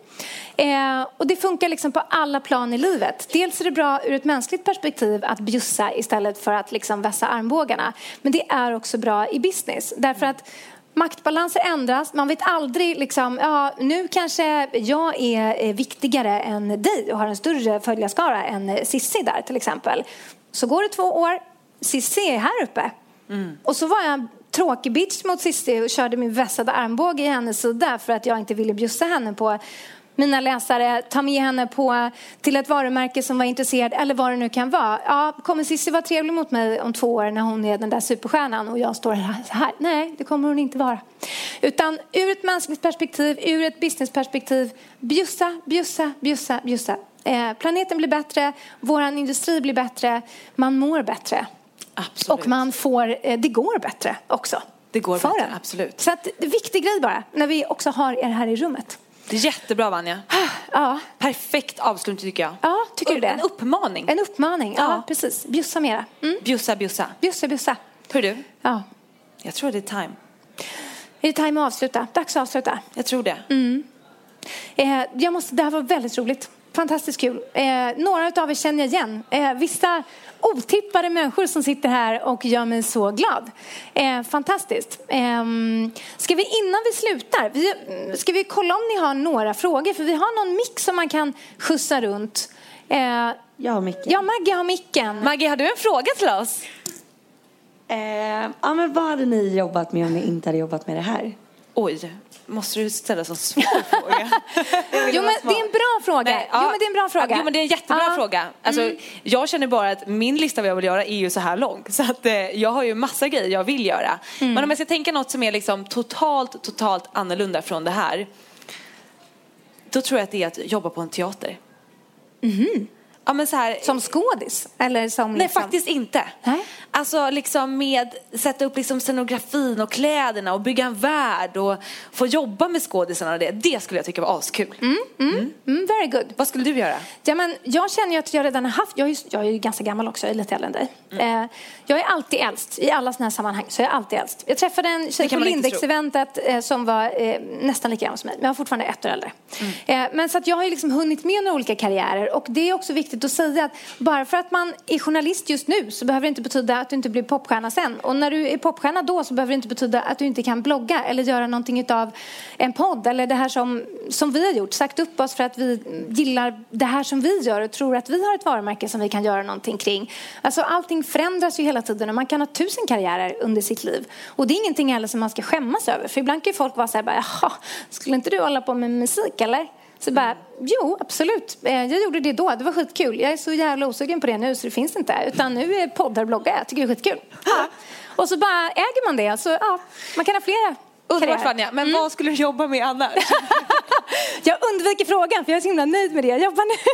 Eh, och det funkar liksom på alla plan i livet. Dels är det bra ur ett mänskligt perspektiv att bjussa istället för att liksom vässa armbågarna. Men det är också bra i business. Därför att maktbalanser ändras. Man vet aldrig, liksom, ja, nu kanske jag är viktigare än dig och har en större följarskara än Sissi där till exempel. Så går det två år, Sissi är här uppe. Mm. Och så var jag tråkig bitch mot Cissi och körde min vässade armbåge i hennes sida för att jag inte ville bjussa henne på mina läsare, ta med henne på, till ett varumärke som var intresserad eller vad det nu kan vara. Ja, kommer Cissi vara trevlig mot mig om två år när hon är den där superstjärnan och jag står här? Nej, det kommer hon inte vara. Utan ur ett mänskligt perspektiv, ur ett businessperspektiv, bjussa, bjussa, bjussa, bjussa. Eh, planeten blir bättre, vår industri blir bättre, man mår bättre. Absolut. Och man får, eh, det går bättre också. Det går bättre, absolut. Så att, viktig grej bara, när vi också har er här i rummet. Det är jättebra Vanja. Ja. Perfekt avslutning tycker jag. Ja, tycker du det? En uppmaning. En uppmaning, ja, ja precis. Bjussa mera. Mm. Bjussa, bjussa. Bjussa, bjussa. Hör du? Ja. Jag tror det är time. Är det time att avsluta? Dags att avsluta. Jag tror det. Mm. Eh, jag måste, det här var väldigt roligt. Fantastiskt kul. Eh, några av er känner jag igen. Eh, vissa otippade människor som sitter här och gör mig så glad. Eh, fantastiskt. Eh, ska vi innan vi slutar, vi, ska vi kolla om ni har några frågor? För vi har någon mick som man kan skjutsa runt. Eh, jag har micken. Ja, Maggie har micken. Maggie, har du en fråga till oss? Eh, ja, men vad hade ni jobbat med om ni inte hade jobbat med det här? Oj, måste du ställa så svår [laughs] fråga? jo, men det är en bra fråga. Nej, ja, jo, men det är en bra fråga. Jo, men det är en jättebra ja. fråga. Alltså, mm. Jag känner bara att min lista vad jag vill göra är ju så här lång. Så att eh, jag har ju massa grejer jag vill göra. Mm. Men om jag ska tänka något som är liksom totalt, totalt annorlunda från det här. Då tror jag att det är att jobba på en teater. Mm. Ja, men så här, som skådis? Eller som Nej, liksom... faktiskt inte. Nej? Alltså liksom med sätta upp liksom scenografin och kläderna och bygga en värld och få jobba med skådisarna och det. Det skulle jag tycka var askul. Mm, mm, mm. mm very good. Vad skulle du göra? Ja, men jag känner ju att jag redan har haft, jag är, jag är ju ganska gammal också, jag är lite äldre än dig. Mm. Eh, jag är alltid äldst, i alla sådana här sammanhang så jag är alltid äldst. Jag träffade en tjej på Lindex-eventet eh, som var eh, nästan lika gammal som mig, men jag var fortfarande ett år äldre. Mm. Eh, men så att jag har ju liksom hunnit med några olika karriärer och det är också viktigt viktigt att säga att bara för att man är journalist just nu så behöver det inte betyda att du inte blir popstjärna sen. Och när du är popstjärna då så behöver det inte betyda att du inte kan blogga eller göra någonting av en podd eller det här som, som vi har gjort. Sagt upp oss för att vi gillar det här som vi gör och tror att vi har ett varumärke som vi kan göra någonting kring. Alltså allting förändras ju hela tiden och man kan ha tusen karriärer under sitt liv. Och det är ingenting heller som man ska skämmas över. För ibland kan ju folk vara så här, bara, jaha, skulle inte du hålla på med musik eller? Så bara, jo absolut, Eh, jag gjorde det då, det var skitkul. Jag är så jävla osugen på det nu så det finns inte. Utan nu är poddar och bloggar, jag tycker det är skitkul. Ja. Och så bara äger man det, så ja, man kan ha flera Underbart. Vanja, men vad skulle du jobba med annars? [laughs] Jag undviker frågan för jag är så himla nöjd med det jag jobbar nu.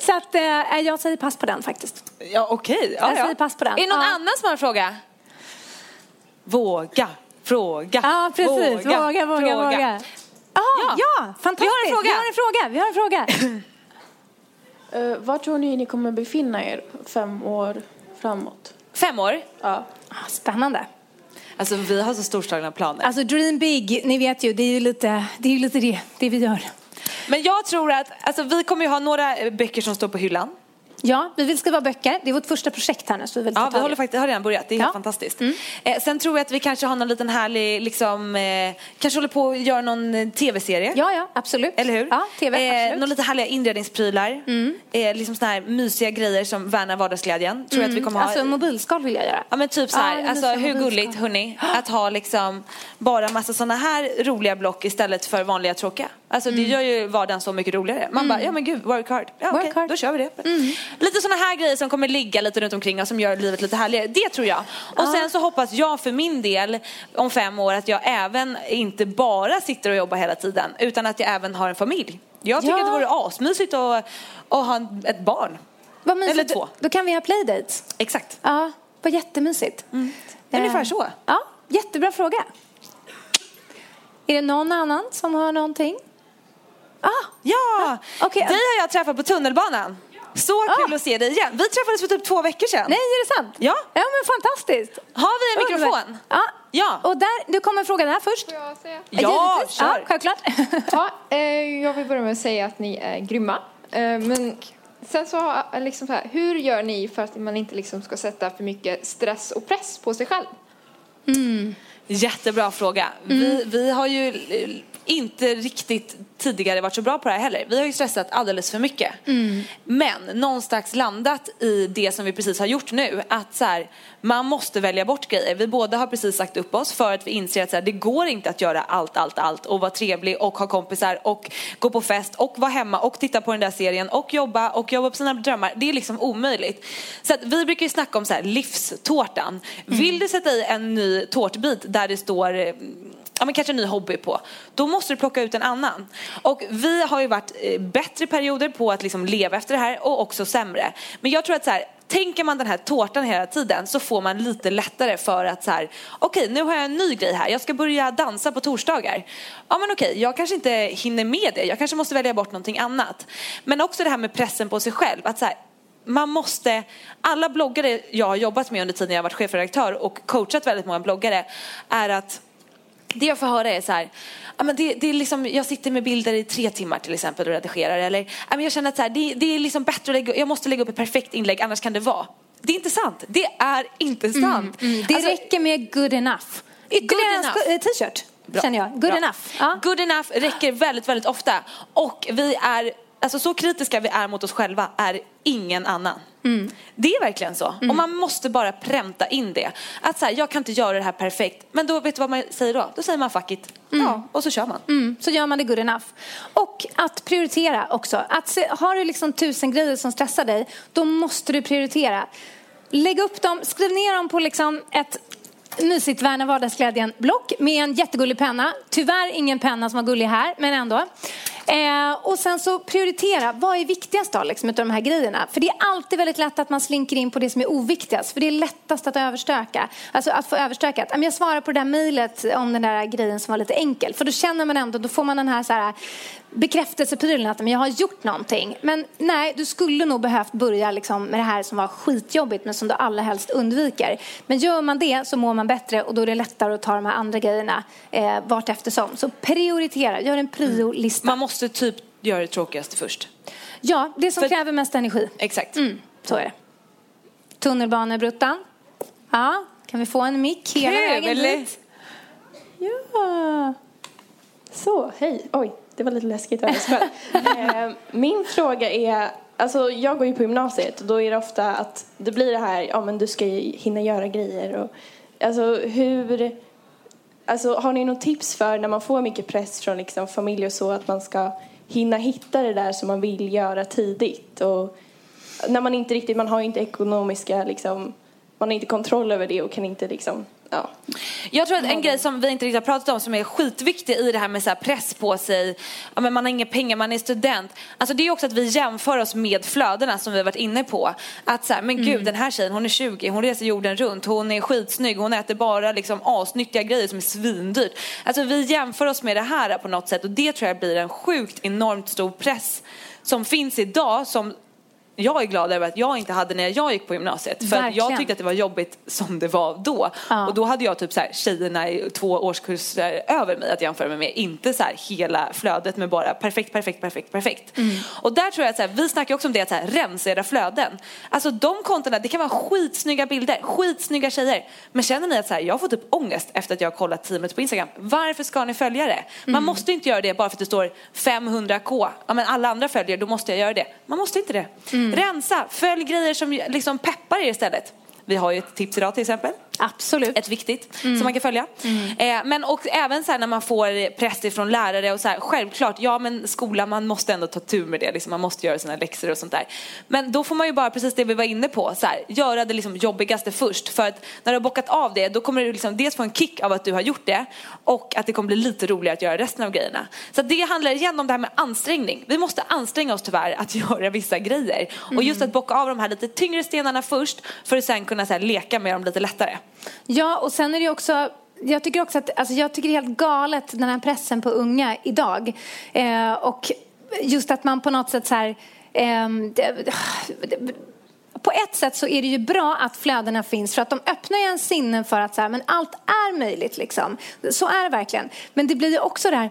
[laughs] så att eh, jag säger pass på den faktiskt. ja okej. Ja, Jag ja. säger pass på den. Är det någon Ja. annan som har en fråga? Våga, fråga, Ja, precis. Våga, våga, våga. fråga. Ja, Ja. ja, fantastiskt. Vi har en fråga. Vi har en fråga. Vi har en fråga. [coughs] Uh, var tror ni ni kommer befinna er fem år framåt? Fem år? Ja. Ah, Spännande. Alltså vi har så storslagna planer. Alltså dream big, ni vet ju, det är ju lite det, är ju lite det, det vi gör. Men jag tror att, alltså vi kommer ju ha några eh, böcker som står på hyllan. Ja, vi vill skriva böcker. Det är vårt första projekt här nu. Så vi vill Ja, vi håller faktiskt, har redan börjat. Det är Ja. helt fantastiskt. Eh, sen tror jag att vi kanske har någon liten härlig, liksom, eh, kanske håller på att göra någon eh, tv-serie. Ja, ja, absolut. Eller hur? Ja, tv, eh, absolut. Mm. Någon lite härliga inredningsprylar. Eh, liksom såna här mysiga grejer som värnar vardagsglädjen. Tror jag att vi kommer ha. Alltså mobilskal vill jag göra. Ja men typ så här, Ja, alltså hur mobilskal. gulligt hörni, att ha liksom bara massa sådana här roliga block istället för vanliga tråkiga. Alltså det gör ju vardagen så mycket roligare. Man bara, ja men gud, work hard. Ja Work okej, hard. då kör vi det. Lite sådana här grejer som kommer ligga lite runt omkring och som gör livet lite härligare. Det tror jag. Och sen så hoppas jag för min del om fem år att jag även inte bara sitter och jobbar hela tiden utan att jag även har en familj. Jag tycker Ja. att det vore asmysigt att, att ha ett barn. Vad mysigt. Eller två. Då, då kan vi ha playdates. Exakt. Ja, vad jättemysigt. Ungefär Eh, så. Ja, jättebra fråga. Är det någon annan som har någonting? Ah, Ja! Okej. Dig har jag träffat på tunnelbanan. Så Ah. kul att se dig igen. Vi träffades för typ två veckor sedan. nej, är det sant? Ja. Ja, men fantastiskt. Har vi en mikrofon? Ja. Ja. Och där, du kommer fråga där först. Får jag säga? Ja, Givetvis. Ja, kör. självklart. [laughs] Ja, eh, jag vill börja med att säga att ni är grymma. Eh, men sen så, eh, liksom så här, hur gör ni för att man inte liksom ska sätta för mycket stress och press på sig själv? Jättebra fråga. Vi, vi har ju inte riktigt tidigare varit så bra på det här heller. Vi har ju stressat alldeles för mycket. Men någonstans landat i det som vi precis har gjort nu. Att så här, man måste välja bort grejer. Vi båda har precis sagt upp oss för att vi inser att så här, det går inte att göra allt, allt, allt och vara trevlig och ha kompisar och gå på fest och vara hemma och titta på den där serien och jobba och jobba på sina drömmar. Det är liksom omöjligt. Så att vi brukar ju snacka om så här, livstårtan. Vill du sätta i en ny tårtbit där det står eh, ja, men kanske en ny hobby på, då måste du plocka ut en annan. Och vi har ju varit eh, bättre perioder på att liksom leva efter det här och också sämre. Men jag tror att så här, tänker man den här tårtan hela tiden så får man lite lättare för att så här, okej nu har jag en ny grej här, jag ska börja dansa på torsdagar. Ja men okej, jag kanske inte hinner med det, jag kanske måste välja bort någonting annat. Men också det här med pressen på sig själv, att så här, man måste, alla bloggare jag har jobbat med under tiden jag har varit chefredaktör och coachat väldigt många bloggare är att det jag får höra är så här, ja, men det, det är liksom, jag sitter med bilder i tre timmar till exempel och redigerar eller ja, men jag känner att så här, det, det är liksom bättre att lägga, jag måste lägga upp ett perfekt inlägg annars kan det vara. Det är inte sant. Det är inte sant. Det Alltså, räcker med good enough. Ytterligare en eh, t-shirt, känner jag. Good Bra. enough. Ja. Good enough räcker väldigt, väldigt ofta. Och vi är, alltså så kritiska vi är mot oss själva är ingen annan. Mm. Det är verkligen så. Och man måste bara pränta in det. Att så här, jag kan inte göra det här perfekt. Men då vet du vad man säger då? Då säger man fuck it. Ja, och så kör man. Mm, så gör man det good enough. Och att prioritera också. Att se, har du liksom tusen grejer som stressar dig, då måste du prioritera. Lägg upp dem, skriv ner dem på liksom ett mysigt Värna vardagsglädjen-block med en jättegullig penna. Tyvärr ingen penna som var gullig här, men ändå. Eh, och sen så prioritera, vad är viktigast då liksom, utav de här grejerna? För det är alltid väldigt lätt att man slinker in på det som är oviktigast, för det är lättast att överstöka. Alltså att få överstökat. Jag svarar på det där mejlet om den där grejen som var lite enkel, för då känner man ändå, då får man den här, så här bekräftelseprylen att men jag har gjort någonting. Men nej, du skulle nog behövt börja liksom med det här som var skitjobbigt men som du allra helst undviker. Men gör man det så mår man bättre och då är det lättare att ta de här andra grejerna eh, vart eftersom. Så prioritera, gör en priolista. Man måste typ göra det tråkigaste först. Ja, det som För- kräver mest energi. Exakt. Mm, så är det. Tunnelbanebruttan. Ja, kan vi få en mick hela vägen dit? Ja. Så, hej. Oj, det var lite läskigt att höra själv. eh, Min fråga är, alltså jag går ju på gymnasiet och då är det ofta att det blir det här, ja men du ska ju hinna göra grejer och alltså hur, alltså har ni något tips för när man får mycket press från liksom familj och så att man ska hinna hitta det där som man vill göra tidigt och när man inte riktigt, man har ju inte ekonomiska liksom, man har inte kontroll över det och kan inte liksom, ja. Jag tror att en grej som vi inte riktigt har pratat om som är skitviktig i det här med så här press på sig, ja, men man har inga pengar, man är student. Alltså det är också att vi jämför oss med flödena som vi har varit inne på. Att så här, men gud den här tjejen hon är 20, hon reser jorden runt, hon är skitsnygg, hon äter bara liksom asnyttiga grejer som är svindyrt. Alltså vi jämför oss med det här på något sätt och det tror jag blir en sjukt enormt stor press som finns idag som jag är glad över att jag inte hade när jag gick på gymnasiet. För att jag tyckte att det var jobbigt som det var då. Ja. Och då hade jag typ så här, tjejerna i två årskurser över mig att jämföra mig med. Inte så här hela flödet med bara perfekt, perfekt, perfekt, perfekt. Mm. Och där tror jag att så här, vi snackar också om det att så här, rensa era flöden. Alltså de kontona, det kan vara skitsnygga bilder, skitsnygga tjejer. Men känner ni att så här, jag får typ ångest efter att jag har kollat teamet på Instagram. Varför ska ni följa det? Man Mm. måste inte göra det bara för att det står 500k. Ja men alla andra följer, då måste jag göra det. Man måste inte det. Mm. Mm. Rensa, följ grejer som liksom peppar er istället. Vi har ju ett tips idag till exempel. Absolut. Ett viktigt som man kan följa. Eh, men och även så här när man får press ifrån lärare och så här, självklart, ja men skolan man måste ändå ta tur med det, liksom, man måste göra sina läxor och sånt där. Men då får man ju bara, precis det vi var inne på, så här, göra det liksom jobbigaste först. För att när du har bockat av det, då kommer du liksom dels få en kick av att du har gjort det och att det kommer bli lite roligare att göra resten av grejerna. Så det handlar igen om det här med ansträngning. Vi måste anstränga oss tyvärr att [laughs] göra vissa grejer. Och just att bocka av de här lite tyngre stenarna först för att sen kunna så här, leka med dem lite lättare. Ja, och sen är det också jag tycker också att, alltså jag tycker det är helt galet den här pressen på unga idag. Eh, och just att man på något sätt så här, eh, det, det, på ett sätt så är det ju bra att flödena finns för att de öppnar ju en sinnen för att så här, men allt är möjligt liksom. Så är det verkligen. Men det blir ju också det här,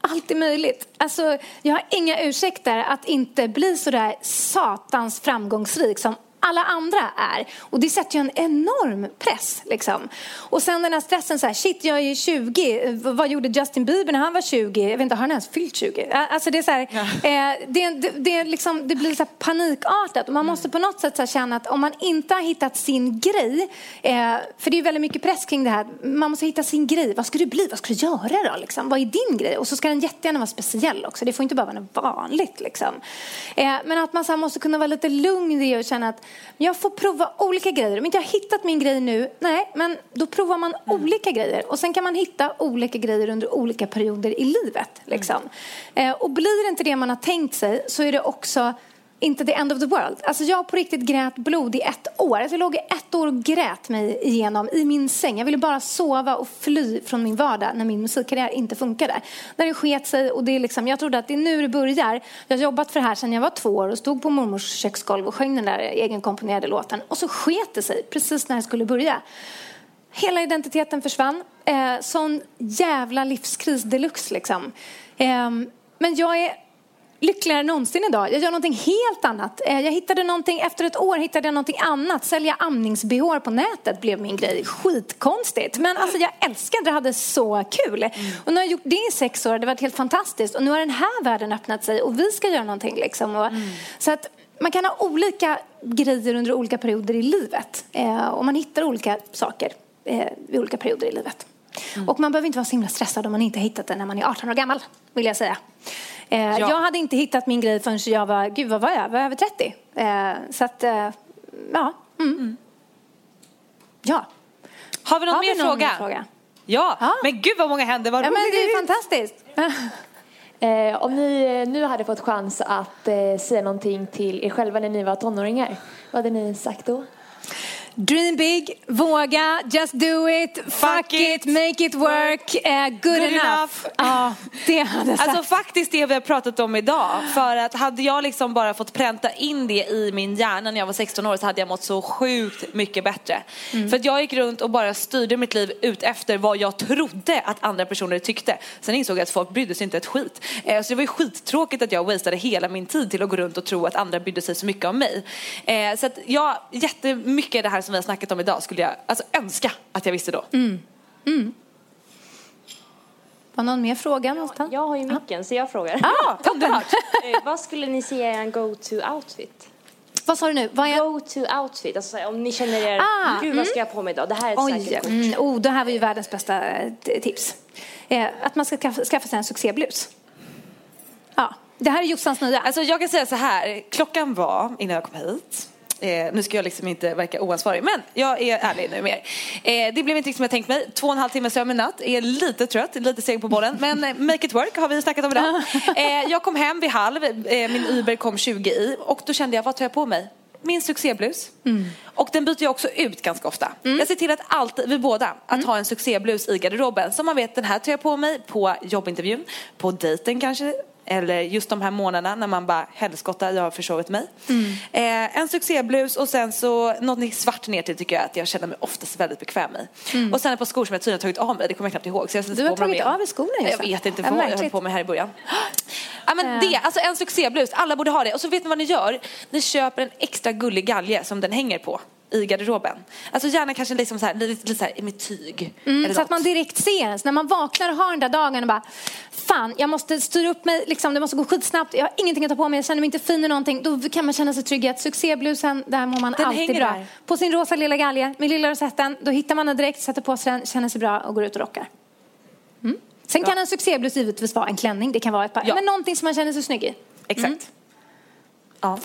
allt är möjligt. Alltså, jag har inga ursäkter att inte bli så där satans framgångsrik som alla andra är. Och det sätter ju en enorm press. Liksom. Och sen den här stressen, så här, shit jag är 20, V- vad gjorde Justin Bieber när han var 20? Jag vet inte, har han ens fyllt 20? Alltså det är så här, eh, det, det, det, liksom, det blir så panikartat och man måste på något sätt så känna att om man inte har hittat sin grej, eh, för det är ju väldigt mycket press kring det här, man måste hitta sin grej, vad ska du bli, vad ska du göra då? Liksom? Vad är din grej? Och så ska den jättegärna vara speciell också, det får inte bara vara vanligt. Liksom. Eh, men att man så måste kunna vara lite lugn i det och känna att jag får prova olika grejer. Om inte jag har hittat min grej nu, nej, men då provar man olika grejer. Och sen kan man hitta olika grejer under olika perioder i livet. Liksom. Eh, och blir det inte det man har tänkt sig så är det också inte the end of the world. Alltså jag på riktigt grät blod i ett år. Alltså jag låg i ett år och grät mig igenom i min säng. Jag ville bara sova och fly från min vardag när min musikkarriär inte funkade. När det sket sig och det är liksom, jag trodde att det är nu det börjar. Jag har jobbat för det här sedan jag var två år och stod på mormors köksgolv och sjöng den där egenkomponerade låten. Och så sket det sig precis när det skulle börja. Hela identiteten försvann. Eh, sån jävla livskris deluxe liksom. Eh, men jag är lyckligare än någonsin idag. Jag gör någonting helt annat. Eh, Jag hittade någonting, efter ett år hittade jag någonting annat. Sälja amnings-bh på nätet blev min grej. Skitkonstigt. Men alltså jag älskade det, hade så kul. Och nu har jag gjort det i sex år, det har varit helt fantastiskt. Och nu har den här världen öppnat sig och vi ska göra någonting liksom. Och, Så att man kan ha olika grejer under olika perioder i livet. Eh, och man hittar olika saker eh, vid olika perioder i livet. Och man behöver inte vara så himla stressad om man inte hittat det när man är 18 år gammal, vill jag säga. Eh, Jag hade inte hittat min grej förrän jag var, gud vad var jag, jag var över 30. Eh, så att, eh, ja. Mm. Ja. Har vi någon Har vi mer någon fråga? mer fråga? Ja. men gud vad många händer, vad Ja, men det är fantastiskt. [laughs] Eh, om ni eh, nu hade fått chans att eh, säga någonting till er själva när ni var tonåringar, vad hade ni sagt då? Dream big, våga, just do it, fuck, it, make it work, eh, good, Good enough. [laughs] Ja, det hade jag sagt. Alltså faktiskt det vi har pratat om idag. [gasps] För att hade jag liksom bara fått pränta in det i min hjärna när jag var 16 år så hade jag mått så sjukt mycket bättre. Mm. För att jag gick runt och bara styrde mitt liv ut efter vad jag trodde att andra personer tyckte. Sen insåg jag att folk brydde sig inte ett skit. Eh, Så det var ju skittråkigt att jag wastade hela min tid till att gå runt och tro att andra brydde sig så mycket om mig. Eh, Så att jag, jättemycket det här som vi har snackat om idag skulle jag alltså önska att jag visste då. Mm. Mm. Var någon mer fråga någonstans? Jag har ju micken så jag frågar. Ah, [laughs] underbart. Eh, Vad skulle ni säga är en go-to-outfit? Vad sa du nu? Vad är... Go-to-outfit, alltså så här, om ni känner er, Ah, gud mm. vad ska jag ha på mig idag? Det här är ett Oj, säkert kort. mm, oh, det här var ju världens bästa eh, tips. Eh, att man ska skaffa, skaffa sig en succéblus. Ja, det här är Jossans nya. Alltså jag kan säga så här, klockan var innan jag kom hit. Eh, nu ska jag liksom inte verka oansvarig, men jag är ärlig nu med er. Eh, det blev inte som jag tänkt mig. Två och en halv timme sömn i natt. Är lite trött, lite seg på bollen. Men eh, make it work har vi snackat om idag. Eh, jag kom hem vid halv, eh, min Uber kom 20 i. Och då kände jag, vad tar jag på mig? Min succéblus. Och den byter jag också ut ganska ofta. Jag ser till att alltid, vi båda, att ha en succéblus i garderoben. Så man vet, den här tar jag på mig på jobbintervjun, på dejten kanske. Eller just de här månaderna när man bara, helskotta, jag har försovit mig. Eh, en succéblus och sen så något svart ner till tycker jag att jag känner mig oftast väldigt bekväm i. Mm. Och sen ett par skor som jag tydligen har tagit av mig, det kommer jag knappt ihåg. Så jag Du har tagit av dig skorna just Jag vet inte vad jag höll på med här i början. Ja men Eh. det, alltså en succéblus, alla borde ha det. Och så vet ni vad ni gör? Ni köper en extra gullig galge som den hänger på i garderoben. Alltså gärna kanske liksom så här, lite, lite så här med tyg. Mm, så att man direkt ser den. Så när man vaknar och har den där dagen och bara Fan, jag måste styra upp mig, liksom, det måste gå skitsnabbt, jag har ingenting att ta på mig, jag känner mig inte fin i någonting. Då kan man känna sig trygg i att succéblusen, där mår man Den alltid bra. där. På sin rosa lilla galge med lilla rosetten, då hittar man den direkt, sätter på sig den, känner sig bra och går ut och rockar. Mm. Sen kan en succéblus givetvis vara en klänning, det kan vara ett par, Ja. men någonting som man känner sig snygg i. Exakt. Ja.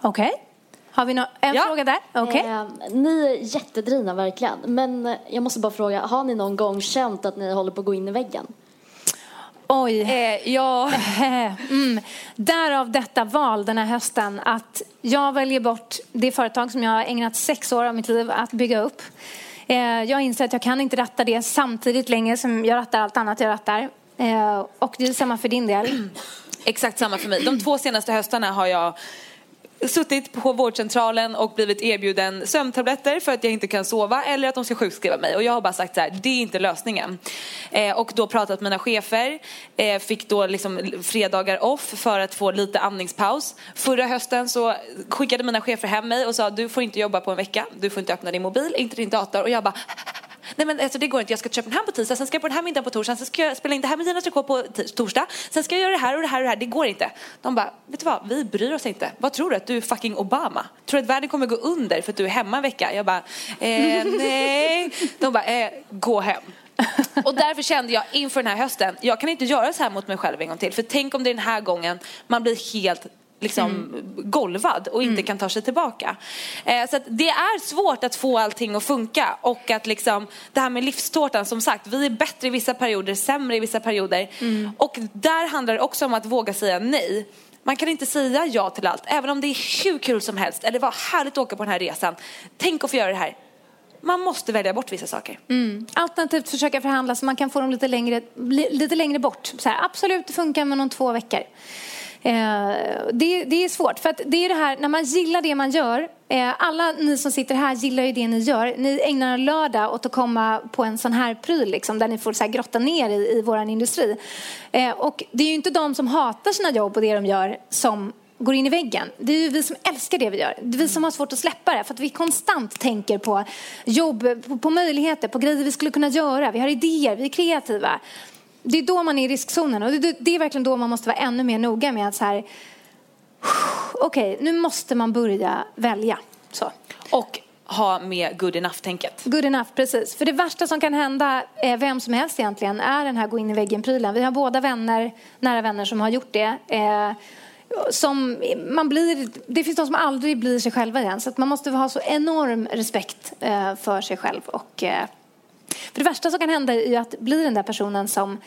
Okej. Har vi nå- en fråga där? Okej. Eh, ni är jättedrivna verkligen. Men jag måste bara fråga, har ni någon gång känt att ni håller på att gå in i väggen? Oj. Eh, ja. [laughs] Mm. Därav detta val den här hösten att jag väljer bort det företag som jag har ägnat sex år av mitt liv att bygga upp. Eh, jag inser att jag kan inte ratta det samtidigt längre som jag rattar allt annat jag rattar. Eh, och det är samma för din del. [clears throat] Exakt samma för mig. De två senaste höstarna har jag suttit på vårdcentralen och blivit erbjuden sömntabletter för att jag inte kan sova eller att de ska sjukskriva mig. Och jag har bara sagt så här, det är inte lösningen. Eh, och då pratat med mina chefer, eh, fick då liksom fredagar off för att få lite andningspaus. Förra hösten så skickade mina chefer hem mig och sa, du får inte jobba på en vecka, du får inte öppna din mobil, inte din dator. Och jag bara, [laughs] Nej men alltså det går inte, jag ska köpa den här på tisdag, sen ska jag på den här middagen på torsdag, sen ska jag spela in det här med Gina Tricot på torsdag, sen ska jag göra det här och det här och det här, det går inte. De bara, vet du vad, vi bryr oss inte. Vad tror du att du är fucking Obama? Tror du att världen kommer gå under för att du är hemma en vecka? Jag bara, eh, [laughs] nej. De bara, eh, gå hem. [laughs] Och därför kände jag inför den här hösten, jag kan inte göra så här mot mig själv en gång till. För tänk om det är den här gången man blir helt liksom golvad och inte kan ta sig tillbaka. Eh, så det är svårt att få allting att funka och att liksom det här med livstårtan som sagt, vi är bättre i vissa perioder, sämre i vissa perioder. Och där handlar det också om att våga säga nej. Man kan inte säga ja till allt, även om det är hur kul som helst eller vad härligt att åka på den här resan. Tänk att få göra det här. Man måste välja bort vissa saker. Mm. Alternativt försöka förhandla så man kan få dem lite längre, lite längre bort. Så här, absolut, det funkar med om två veckor. Eh, det, det är svårt, för att det är det här när man gillar det man gör. Eh, alla ni som sitter här gillar ju det ni gör. Ni ägnar en lördag åt att komma på en sån här pryl liksom, där ni får så här, grotta ner i, i vår industri. Eh, och det är ju inte de som hatar sina jobb och det de gör som går in i väggen. Det är ju vi som älskar det vi gör. Det är vi som har svårt att släppa det för att vi konstant tänker på jobb, på, på möjligheter, på grejer vi skulle kunna göra. Vi har idéer, vi är kreativa. Det är då man är i riskzonen och det, det är verkligen då man måste vara ännu mer noga med att så här, okej, nu måste man börja välja. Så. Och ha med good enough-tänket. Good enough, precis. För det värsta som kan hända eh, vem som helst egentligen är den här gå in i väggen-prylen. Vi har båda vänner, nära vänner som har gjort det. Eh, som man blir, det finns de som aldrig blir sig själva igen. Så att man måste ha så enorm respekt eh, för sig själv. Och, eh, för det värsta som kan hända är att bli den där personen som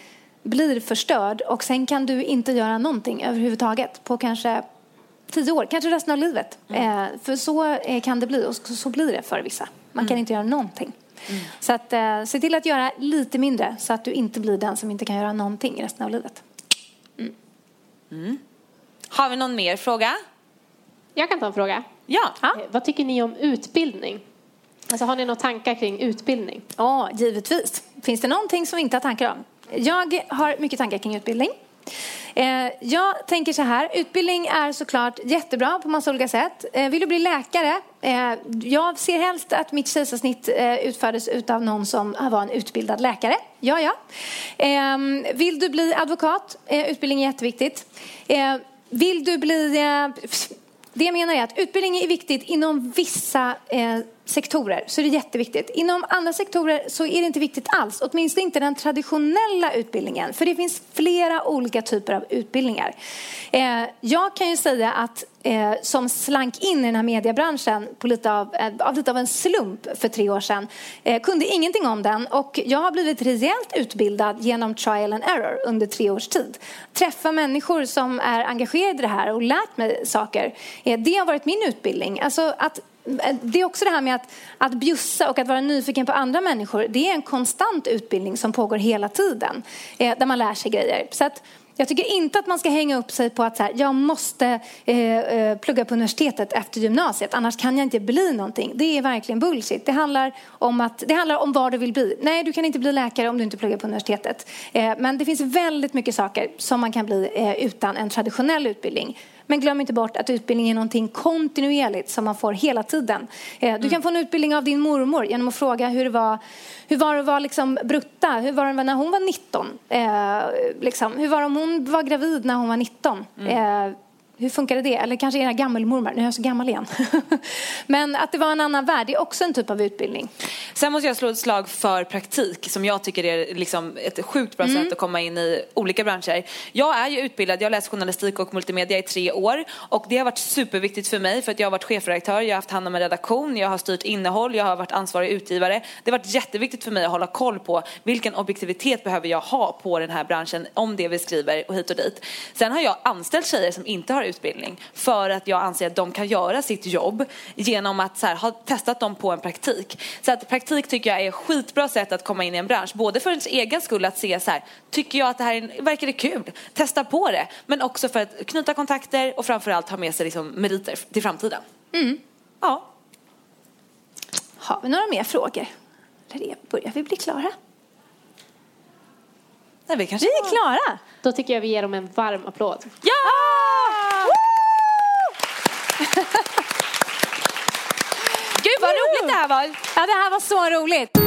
blir förstörd och sen kan du inte göra någonting överhuvudtaget på kanske tio år, kanske resten av livet. Eh, för så eh, kan det bli och så, så blir det för vissa. Man kan inte göra någonting. Så att, eh, se till att göra lite mindre så att du inte blir den som inte kan göra någonting resten av livet. Har vi någon mer fråga? Jag kan ta en fråga. Ja. Eh, Vad tycker ni om utbildning? Alltså har ni några tankar kring utbildning? Ja, givetvis. Finns det någonting som vi inte har tankar om? Jag har mycket tankar kring utbildning. Eh, jag tänker så här, utbildning är såklart jättebra på massa olika sätt. Eh, vill du bli läkare? Eh, jag ser helst att mitt kejsarsnitt utfördes av någon som var en utbildad läkare. Ja, ja. Ehm, vill du bli advokat? Utbildning är jätteviktigt. Vill du bli... Det jag menar är att utbildning är viktigt inom vissa sektorer så är det jätteviktigt. Inom andra sektorer så är det inte viktigt alls. Åtminstone inte den traditionella utbildningen. För det finns flera olika typer av utbildningar. Eh, jag kan ju säga att eh, som slank in i den här mediebranschen på lite av, eh, av lite av en slump för tre år sedan. Eh, kunde ingenting om den och jag har blivit rejält utbildad genom trial and error under tre års tid. Träffa människor som är engagerade i det här och lärt mig saker. Eh, det har varit min utbildning. Alltså att det är också det här med att, att bjussa och att vara nyfiken på andra människor. Det är en konstant utbildning som pågår hela tiden. Eh, där man lär sig grejer. Så att, jag tycker inte att man ska hänga upp sig på att så här, jag måste eh, eh, plugga på universitetet efter gymnasiet. Annars kan jag inte bli någonting. Det är verkligen bullshit. Det handlar om, att, det handlar om vad du vill bli. Nej, du kan inte bli läkare om du inte pluggar på universitetet. Eh, men det finns väldigt mycket saker som man kan bli eh, utan en traditionell utbildning. Men glöm inte bort att utbildning är någonting kontinuerligt som man får hela tiden. Eh, Du kan få en utbildning av din mormor genom att fråga hur det var, hur var det vara liksom brutta? Hur var det när hon var 19? Eh, liksom. Hur var det om hon var gravid när hon var 19? Eh, hur funkade det? Eller kanske era gammelmormor, nu är jag så gammal igen. [laughs] Men att det var en annan värld, det är också en typ av utbildning. Sen måste jag slå ett slag för praktik som jag tycker är liksom ett sjukt bra Mm. sätt att komma in i olika branscher. Jag är ju utbildad, jag har läst journalistik och multimedia i tre år och det har varit superviktigt för mig för att jag har varit chefredaktör, jag har haft hand om en redaktion, jag har styrt innehåll, jag har varit ansvarig utgivare. Det har varit jätteviktigt för mig att hålla koll på vilken objektivitet behöver jag ha på den här branschen om det vi skriver och hit och dit. Sen har jag anställt tjejer som inte har utbildning för att jag anser att de kan göra sitt jobb genom att så här, ha testat dem på en praktik. Så att praktik tycker jag är ett skitbra sätt att komma in i en bransch. Både för ens egen skull att se så här, tycker jag att det här är, verkar det kul? Testa på det. Men också för att knyta kontakter och framförallt ha med sig liksom meriter till framtiden. Mm. Ja. Har vi några mer frågor? Eller börjar vi bli klara? Nej, vi kanske är klara. Då tycker jag vi ger dem en varm applåd. Ja! [laughs] Gud vad roligt det här var! Ja, det här var så roligt.